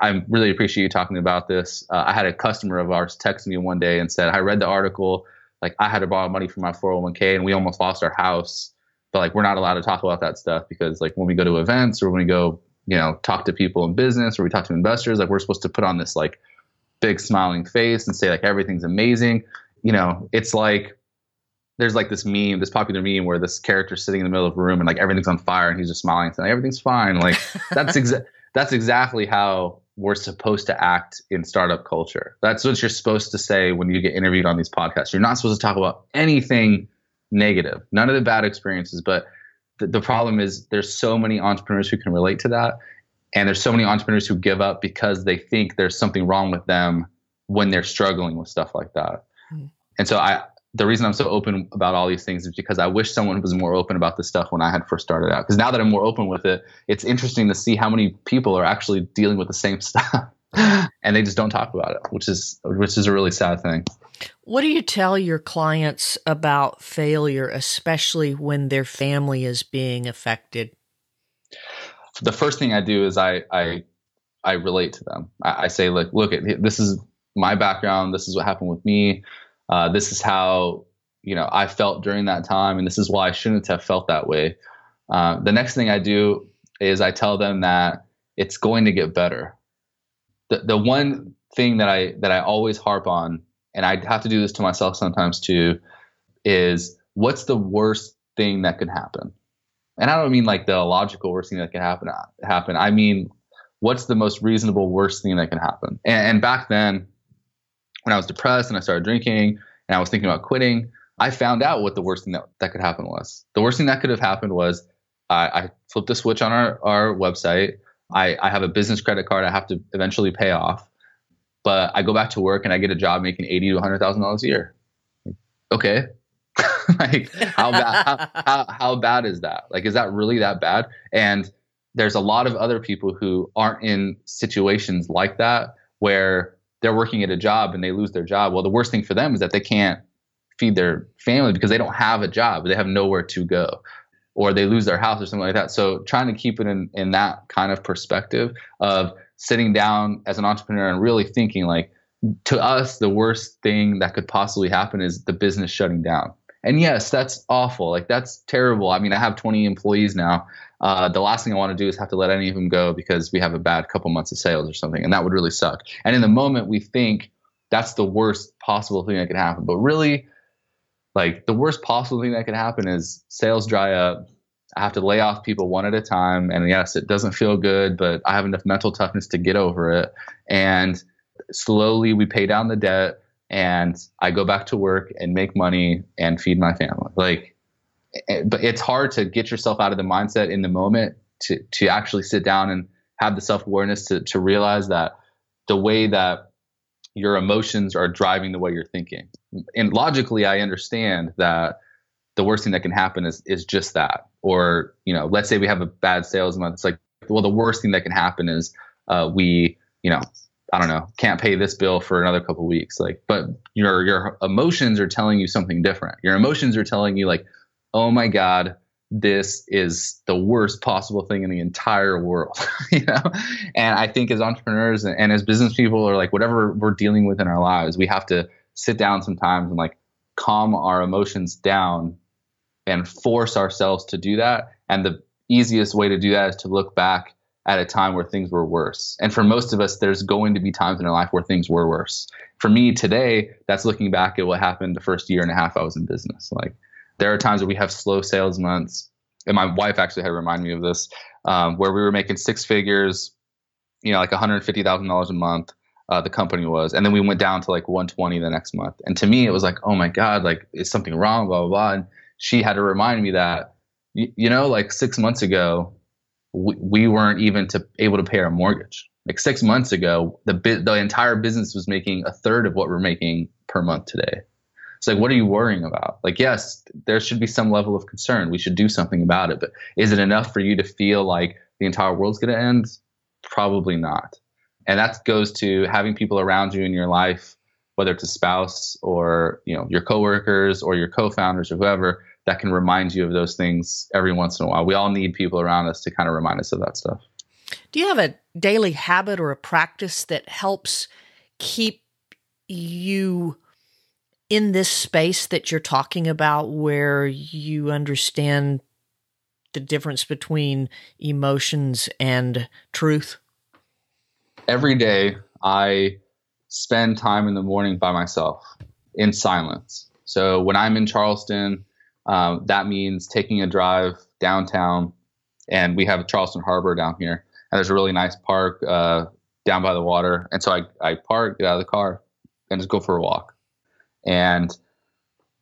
i really appreciate you talking about this. Uh, i had a customer of ours text me one day and said i read the article like i had to borrow money from my 401k and we almost lost our house but like we're not allowed to talk about that stuff because like when we go to events or when we go you know talk to people in business or we talk to investors like we're supposed to put on this like big smiling face and say like everything's amazing. You know it's like there's like this meme this popular meme where this character's sitting in the middle of a room and like everything's on fire and he's just smiling and saying like, everything's fine. Like that's <laughs> exa- that's exactly how we're supposed to act in startup culture that's what you're supposed to say when you get interviewed on these podcasts you're not supposed to talk about anything negative, none of the bad experiences. But the, the problem is there's so many entrepreneurs who can relate to that. And there's so many entrepreneurs who give up because they think there's something wrong with them when they're struggling with stuff like that. Mm. And so I, the reason I'm so open about all these things is because I wish someone was more open about this stuff when I had first started out. Because now that I'm more open with it, it's interesting to see how many people are actually dealing with the same <laughs> stuff, and they just don't talk about it, which is which is a really sad thing. What do you tell your clients about failure, especially when their family is being affected? The first thing I do is I I, I relate to them. I, I say, like, look, this is my background. This is what happened with me. Uh, this is how you know I felt during that time, and this is why I shouldn't have felt that way. Uh, the next thing I do is I tell them that it's going to get better. The the one thing that I that I always harp on and I have to do this to myself sometimes too, is what's the worst thing that could happen? And I don't mean like the logical worst thing that can happen. Happen. I mean, what's the most reasonable worst thing that can happen? And, and back then, when I was depressed and I started drinking and I was thinking about quitting, I found out what the worst thing that, that could happen was. The worst thing that could have happened was I, I flipped a switch on our, our website. I, I have a business credit card I have to eventually pay off. But I go back to work and I get a job making eighty to hundred thousand dollars a year. Okay, <laughs> like how bad how, how, how bad is that? Like is that really that bad? And there's a lot of other people who aren't in situations like that where they're working at a job and they lose their job. Well, the worst thing for them is that they can't feed their family because they don't have a job. They have nowhere to go or they lose their house or something like that. So trying to keep it in, in that kind of perspective of sitting down as an entrepreneur and really thinking like to us the worst thing that could possibly happen is the business shutting down and yes that's awful like that's terrible i mean i have 20 employees now uh, the last thing i want to do is have to let any of them go because we have a bad couple months of sales or something and that would really suck and in the moment we think that's the worst possible thing that could happen but really like the worst possible thing that could happen is sales dry up I have to lay off people one at a time. And yes, it doesn't feel good, but I have enough mental toughness to get over it. And slowly we pay down the debt and I go back to work and make money and feed my family. Like, but it's hard to get yourself out of the mindset in the moment to, to actually sit down and have the self awareness to, to realize that the way that your emotions are driving the way you're thinking. And logically, I understand that the worst thing that can happen is is just that. Or you know, let's say we have a bad sales month. It's like, well, the worst thing that can happen is uh, we, you know, I don't know, can't pay this bill for another couple weeks. Like, but your your emotions are telling you something different. Your emotions are telling you like, oh my god, this is the worst possible thing in the entire world, <laughs> you know. And I think as entrepreneurs and, as business people, or like whatever we're dealing with in our lives, we have to sit down sometimes and like calm our emotions down and force ourselves to do that. And the easiest way to do that is to look back at a time where things were worse. And for most of us, there's going to be times in our life where things were worse. For me today, that's looking back at what happened the first year and a half I was in business. Like there are times where we have slow sales months. And my wife actually had to remind me of this, um, where we were making six figures, you know, like $150,000 a month. Uh, the company was, and then we went down to like 120 the next month. And to me, it was like, oh my god, like is something wrong? Blah blah blah. And she had to remind me that you, you know like six months ago we, we weren't even to able to pay our mortgage like six months ago the the entire business was making a third of what we're making per month today it's like what are you worrying about like yes there should be some level of concern we should do something about it but is it enough for you to feel like the entire world's going to end probably not and that goes to having people around you in your life whether it's a spouse or you know your coworkers or your co-founders or whoever that can remind you of those things every once in a while. We all need people around us to kind of remind us of that stuff. Do you have a daily habit or a practice that helps keep you in this space that you're talking about where you understand the difference between emotions and truth? Every day, I spend time in the morning by myself in silence. So when I'm in Charleston, um, that means taking a drive downtown, and we have Charleston Harbor down here, and there's a really nice park uh, down by the water. And so I, I park, get out of the car, and just go for a walk, and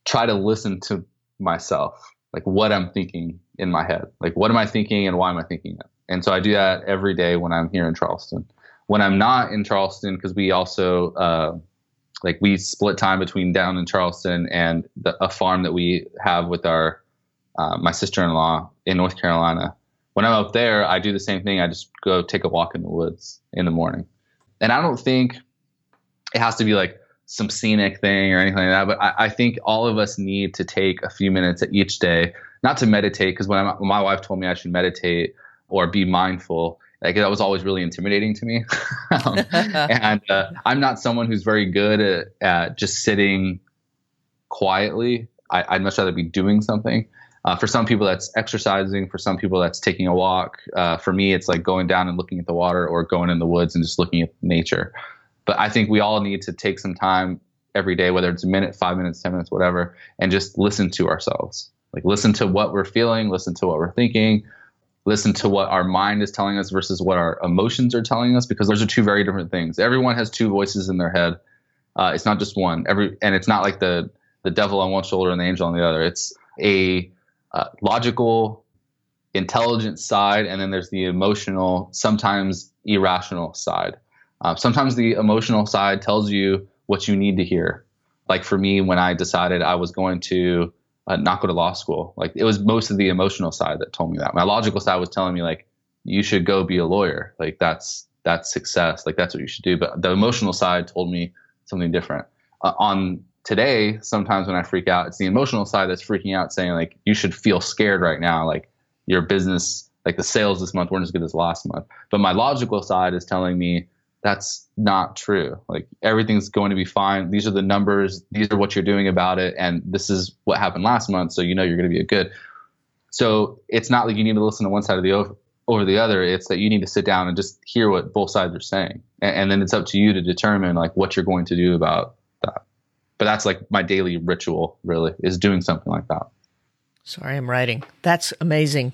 try to listen to myself, like what I'm thinking in my head, like what am I thinking and why am I thinking it. And so I do that every day when I'm here in Charleston. When I'm not in Charleston, because we also uh, like we split time between down in Charleston and the, a farm that we have with our uh, my sister-in-law in North Carolina. When I'm up there, I do the same thing. I just go take a walk in the woods in the morning, and I don't think it has to be like some scenic thing or anything like that. But I, I think all of us need to take a few minutes each day, not to meditate, because when, when my wife told me I should meditate or be mindful, like that was always really intimidating to me. <laughs> Um, <laughs> and uh, i'm not someone who's very good at, at just sitting quietly. I, would much rather be doing something. Uh, for some people that's exercising for some people that's taking a walk uh, for me it's like going down and looking at the water or going in the woods and just looking at nature but i think we all need to take some time every day, whether it's a minute, five minutes, 10 minutes, whatever, and just listen to ourselves. Like listen to what we're feeling, listen to what we're thinking, listen to what our mind is telling us versus what our emotions are telling us, because those are two very different things. Everyone has two voices in their head. Uh, it's not just one. Every and it's not like the the devil on one shoulder and the angel on the other. It's a uh, logical, intelligent side, and then there's the emotional, sometimes irrational side. Uh, sometimes the emotional side tells you what you need to hear. Like for me, when I decided I was going to uh, not go to law school, like it was most of the emotional side that told me that. My logical side was telling me like you should go be a lawyer. Like that's that's success. Like that's what you should do. But the emotional side told me something different. Uh, on today, sometimes when I freak out, it's the emotional side that's freaking out, saying like you should feel scared right now. Like your business, like the sales this month weren't as good as last month. But my logical side is telling me that's not true. Like everything's going to be fine. These are the numbers. These are what you're doing about it. And this is what happened last month. So you know you're going to be a good. So it's not like you need to listen to one side of the over, over the other. It's that you need to sit down and just hear what both sides are saying. And, and then it's up to you to determine like what you're going to do about that. But that's like my daily ritual really is doing something like that. Sorry, I'm writing. That's amazing.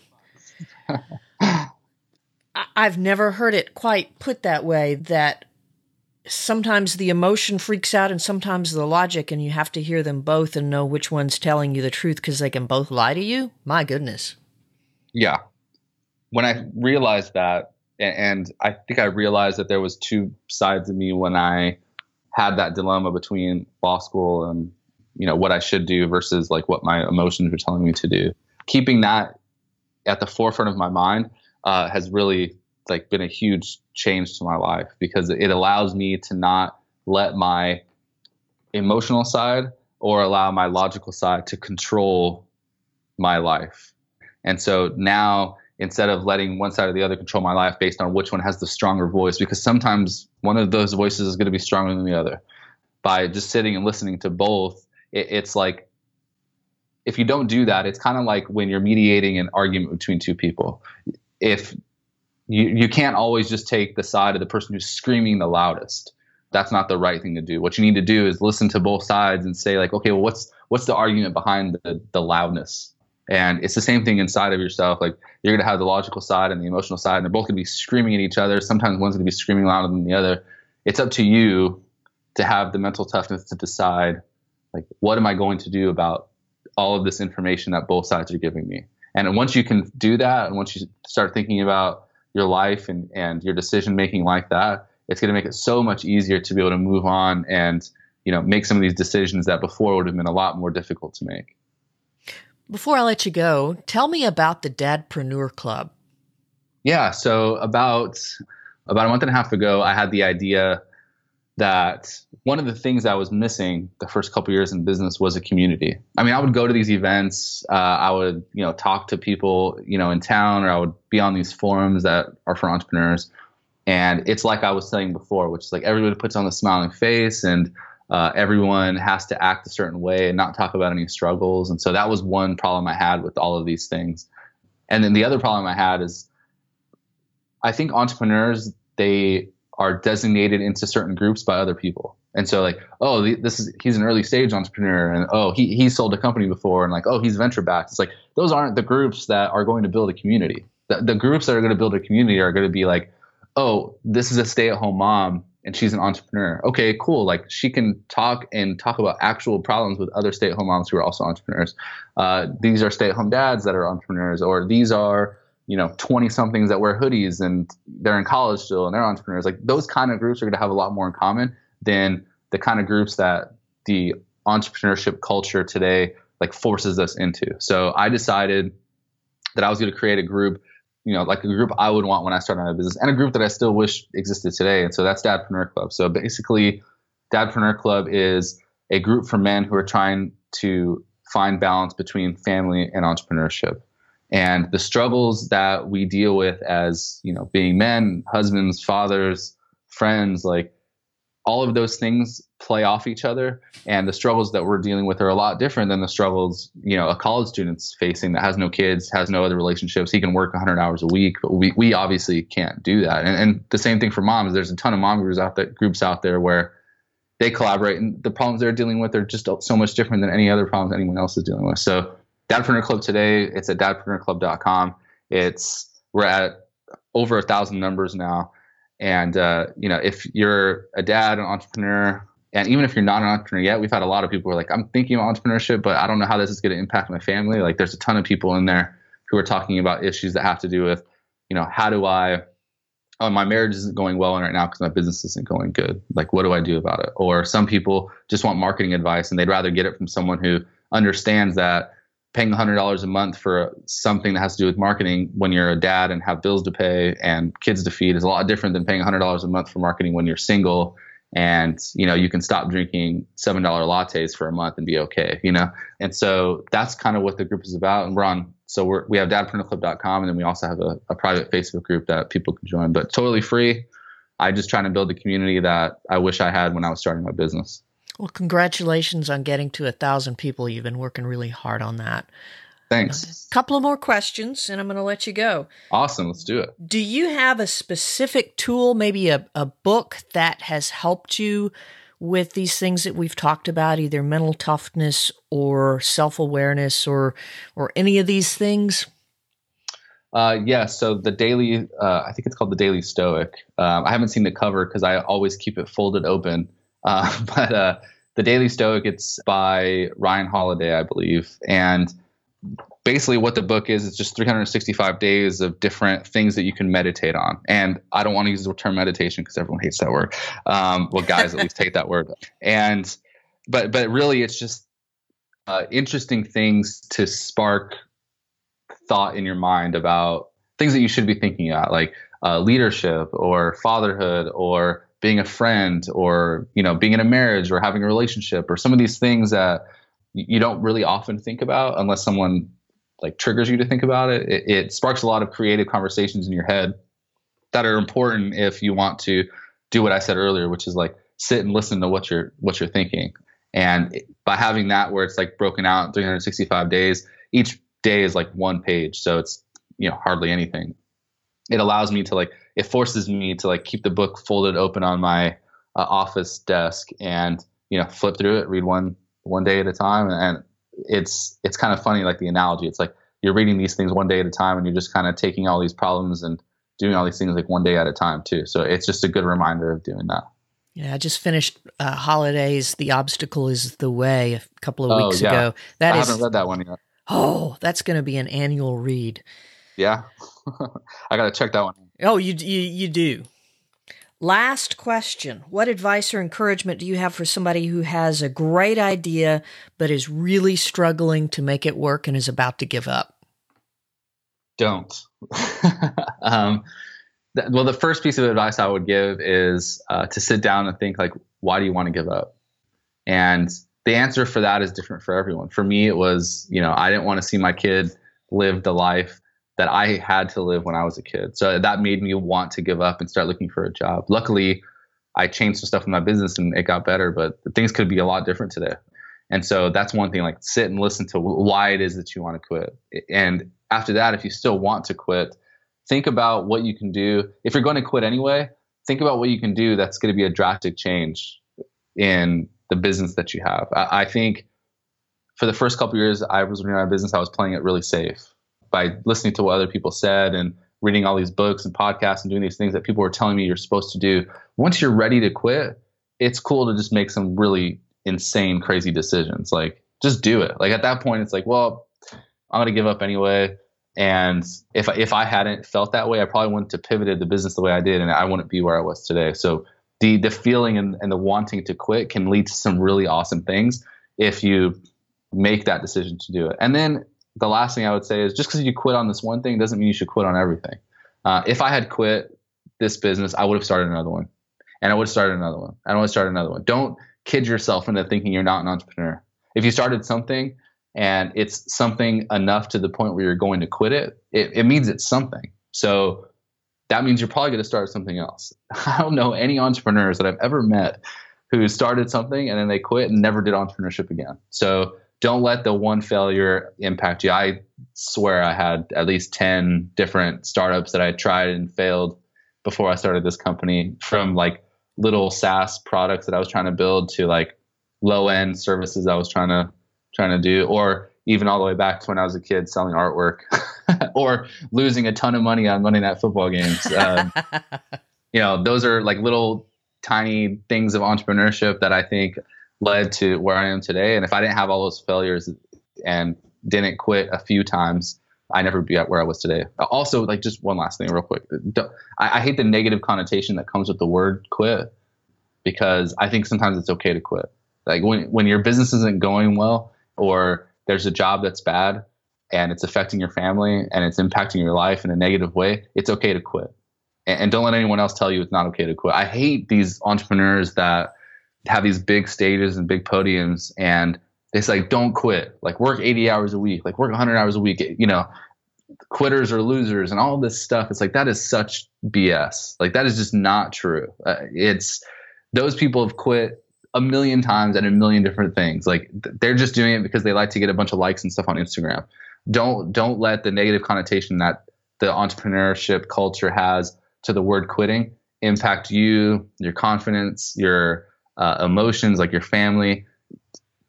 <laughs> I've never heard it quite put that way that sometimes the emotion freaks out and sometimes the logic, and you have to hear them both and know which one's telling you the truth because they can both lie to you. My goodness. Yeah. When I realized that, and I think I realized that there was two sides of me when I had that dilemma between law school and you know what I should do versus like what my emotions were telling me to do. Keeping that at the forefront of my mind uh, has really like been a huge change to my life because it allows me to not let my emotional side or allow my logical side to control my life. And so now instead of letting one side or the other control my life based on which one has the stronger voice because sometimes one of those voices is going to be stronger than the other by just sitting and listening to both it, it's like if you don't do that it's kind of like when you're mediating an argument between two people if you, you can't always just take the side of the person who's screaming the loudest. That's not the right thing to do. What you need to do is listen to both sides and say like, okay, well, what's what's the argument behind the, the loudness? And it's the same thing inside of yourself. Like you're gonna have the logical side and the emotional side, and they're both gonna be screaming at each other. Sometimes one's gonna be screaming louder than the other. It's up to you to have the mental toughness to decide, like, what am I going to do about all of this information that both sides are giving me? And once you can do that, and once you start thinking about your life and, and your decision making like that, it's going to make it so much easier to be able to move on and you know make some of these decisions that before would have been a lot more difficult to make. Before I let you go, tell me about the Dadpreneur Club. Yeah, so about about a month and a half ago, I had the idea that one of the things I was missing the first couple years in business was a community. I mean, I would go to these events, uh, I would you know talk to people you know in town, or I would be on these forums that are for entrepreneurs, and it's like I was saying before, which is like everybody puts on a smiling face and. Uh, everyone has to act a certain way and not talk about any struggles. And so that was one problem I had with all of these things. And then the other problem I had is I think entrepreneurs, they are designated into certain groups by other people. And so like, oh, this is he's an early stage entrepreneur, and oh, he he sold a company before, and like, oh, he's venture backed. It's like those aren't the groups that are going to build a community. The, the groups that are going to build a community are going to be like, oh, this is a stay at home mom and she's an entrepreneur. Okay, cool. Like she can talk and talk about actual problems with other stay at home moms who are also entrepreneurs. Uh, these are stay at home dads that are entrepreneurs, or these are you know 20 somethings that wear hoodies and they're in college still and they're entrepreneurs like those kind of groups are going to have a lot more in common than the kind of groups that the entrepreneurship culture today like forces us into. So i decided that i was going to create a group you know like a group i would want when i started my business and a group that i still wish existed today and so that's dadpreneur club. So basically dadpreneur club is a group for men who are trying to find balance between family and entrepreneurship and the struggles that we deal with as you know being men husbands fathers friends like all of those things play off each other. And the struggles that we're dealing with are a lot different than the struggles you know a college student's facing that has no kids has no other relationships. He can work 100 hours a week but we, we obviously can't do that. And, and the same thing for moms there's a ton of mom groups out there groups out there where they collaborate, and the problems they're dealing with are just so much different than any other problems anyone else is dealing with. So, Dadpreneur Club today, it's at dadpreneurclub.com. It's we're at over a thousand members now, and uh, you know if you're a dad, an entrepreneur, and even if you're not an entrepreneur yet, we've had a lot of people who are like, I'm thinking of entrepreneurship, but I don't know how this is going to impact my family. Like, there's a ton of people in there who are talking about issues that have to do with, you know, how do I oh, my marriage isn't going well right now because my business isn't going good. Like, what do I do about it? Or some people just want marketing advice and they'd rather get it from someone who understands that paying $100 a month for something that has to do with marketing when you're a dad and have bills to pay and kids to feed is a lot different than paying $100 a month for marketing when you're single and you know you can stop drinking seven dollar lattes for a month and be okay you know? And so that's kind of what the group is about. And we're on so we're, we have dadpreneurclub.com and then we also have a, a private facebook group that people can join but totally free. I just trying to build a community that i wish i had when i was starting my business well congratulations on getting to a thousand people you've been working really hard on that Thanks. A couple of more questions and I'm going to let you go. Awesome. Let's do it. Do you have a specific tool, maybe a, a book that has helped you with these things that we've talked about, either mental toughness or self awareness or, or any of these things? Uh, yeah, so the daily, uh, I think it's called the Daily Stoic. Um, I haven't seen the cover because I always keep it folded open. Uh, <laughs> but uh, the Daily Stoic, it's by Ryan Holiday, I believe. And basically what the book is it's just 365 days of different things that you can meditate on. And i don't want to use the term meditation because everyone hates that word. Um, well guys at least hate that word. And but but really it's just uh, interesting things to spark thought in your mind about things that you should be thinking about like uh, leadership or fatherhood or being a friend or you know being in a marriage or having a relationship or some of these things that you don't really often think about unless someone like triggers you to think about it. it. It sparks a lot of creative conversations in your head that are important if you want to do what I said earlier, which is like sit and listen to what you're what you're thinking. And by having that where it's like broken out 365 days, each day is like one page, so it's you know hardly anything. It allows me to like it forces me to like keep the book folded open on my uh, office desk and you know flip through it, read one one day at a time. And it's it's kind of funny, like the analogy. It's like you're reading these things one day at a time, and you're just kind of taking all these problems and doing all these things like one day at a time too. So it's just a good reminder of doing that. Yeah, I just finished uh, Holidays. The obstacle is the way a couple of oh, weeks yeah. ago. That I is, haven't read that one yet. Oh, that's going to be an annual read. Yeah, <laughs> I got to check that one. Oh, you you you do. Last question. What advice or encouragement do you have for somebody who has a great idea but is really struggling to make it work and is about to give up? Don't. <laughs> um, th- well, the first piece of advice I would give is uh, to sit down and think like, why do you want to give up? And the answer for that is different for everyone. For me, it was, you know, I didn't want to see my kid live the life that I had to live when I was a kid. So that made me want to give up and start looking for a job. Luckily, I changed some stuff in my business and it got better, but things could be a lot different today. And so that's one thing like sit and listen to why it is that you want to quit. And after that, if you still want to quit, think about what you can do. If you're going to quit anyway, think about what you can do that's going to be a drastic change in the business that you have. I, I think for the first couple years I was running my business, I was playing it really safe by listening to what other people said and reading all these books and podcasts and doing these things that people were telling me you're supposed to do. Once you're ready to quit, it's cool to just make some really insane, crazy decisions. Like just do it. Like at that point, it's like, well, I'm gonna give up anyway. And if if I hadn't felt that way, I probably wouldn't have pivoted the business the way I did, and I wouldn't be where I was today. So the the feeling and, and the wanting to quit can lead to some really awesome things if you make that decision to do it. And then the last thing I would say is just because you quit on this one thing doesn't mean you should quit on everything. Uh, if I had quit this business, I would have started another one, and I would have started another one, and I would have started another one. Don't kid yourself into thinking you're not an entrepreneur. If you started something and it's something enough to the point where you're going to quit it, it, it means it's something. So that means you're probably going to start something else. <laughs> I don't know any entrepreneurs that I've ever met who started something and then they quit and never did entrepreneurship again. So don't let the one failure impact you. I swear I had at least 10 different startups that I tried and failed before I started this company from like little SaaS products that I was trying to build to like low end services I was trying to trying to do, or even all the way back to when I was a kid selling artwork, <laughs> or losing a ton of money on Monday Night Football games. <laughs> Um, you know, those are like little tiny things of entrepreneurship that I think led to where I am today. And if I didn't have all those failures and didn't quit a few times, I never be at where I was today. Also, like just one last thing, real quick. I, I hate the negative connotation that comes with the word quit because I think sometimes it's okay to quit. Like when when your business isn't going well or there's a job that's bad and it's affecting your family and it's impacting your life in a negative way, it's okay to quit. And, and don't let anyone else tell you it's not okay to quit. I hate these entrepreneurs that have these big stages and big podiums and they say like don't quit like work 80 hours a week like work 100 hours a week you know quitters are losers and all this stuff it's like that is such bs like that is just not true uh, it's those people have quit a million times and a million different things. Like they're just doing it because they like to get a bunch of likes and stuff on Instagram. Don't don't let the negative connotation that the entrepreneurship culture has to the word quitting impact you, your confidence, your uh, emotions, like your family.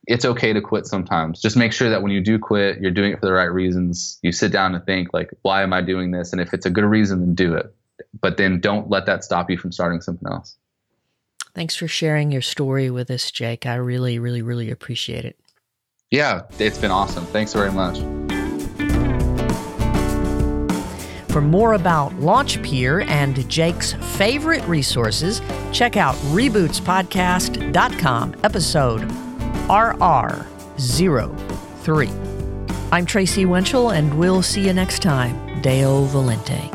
It's okay to quit sometimes. Just make sure that when you do quit, you're doing it for the right reasons. You sit down and think like, why am I doing this? And if it's a good reason, then do it. But then don't let that stop you from starting something else. Thanks for sharing your story with us, Jake. I really, really, really appreciate it. Yeah, it's been awesome. Thanks very much. For more about Launchpeer and Jake's favorite resources, check out rebootspodcast.com, episode RR03. I'm Tracy Winchell, and we'll see you next time. Deo Volente.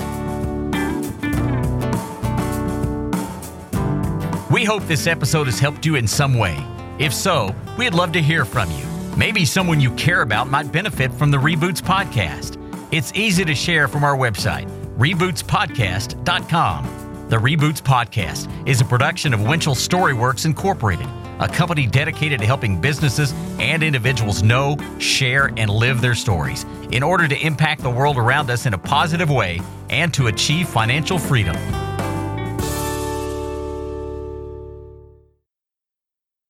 We hope this episode has helped you in some way. If so, we'd love to hear from you. Maybe someone you care about might benefit from the Reboots podcast. It's easy to share from our website, rebootspodcast.com. The Reboots Podcast is a production of Winchell Storyworks Incorporated, a company dedicated to helping businesses and individuals know, share, and live their stories in order to impact the world around us in a positive way and to achieve financial freedom.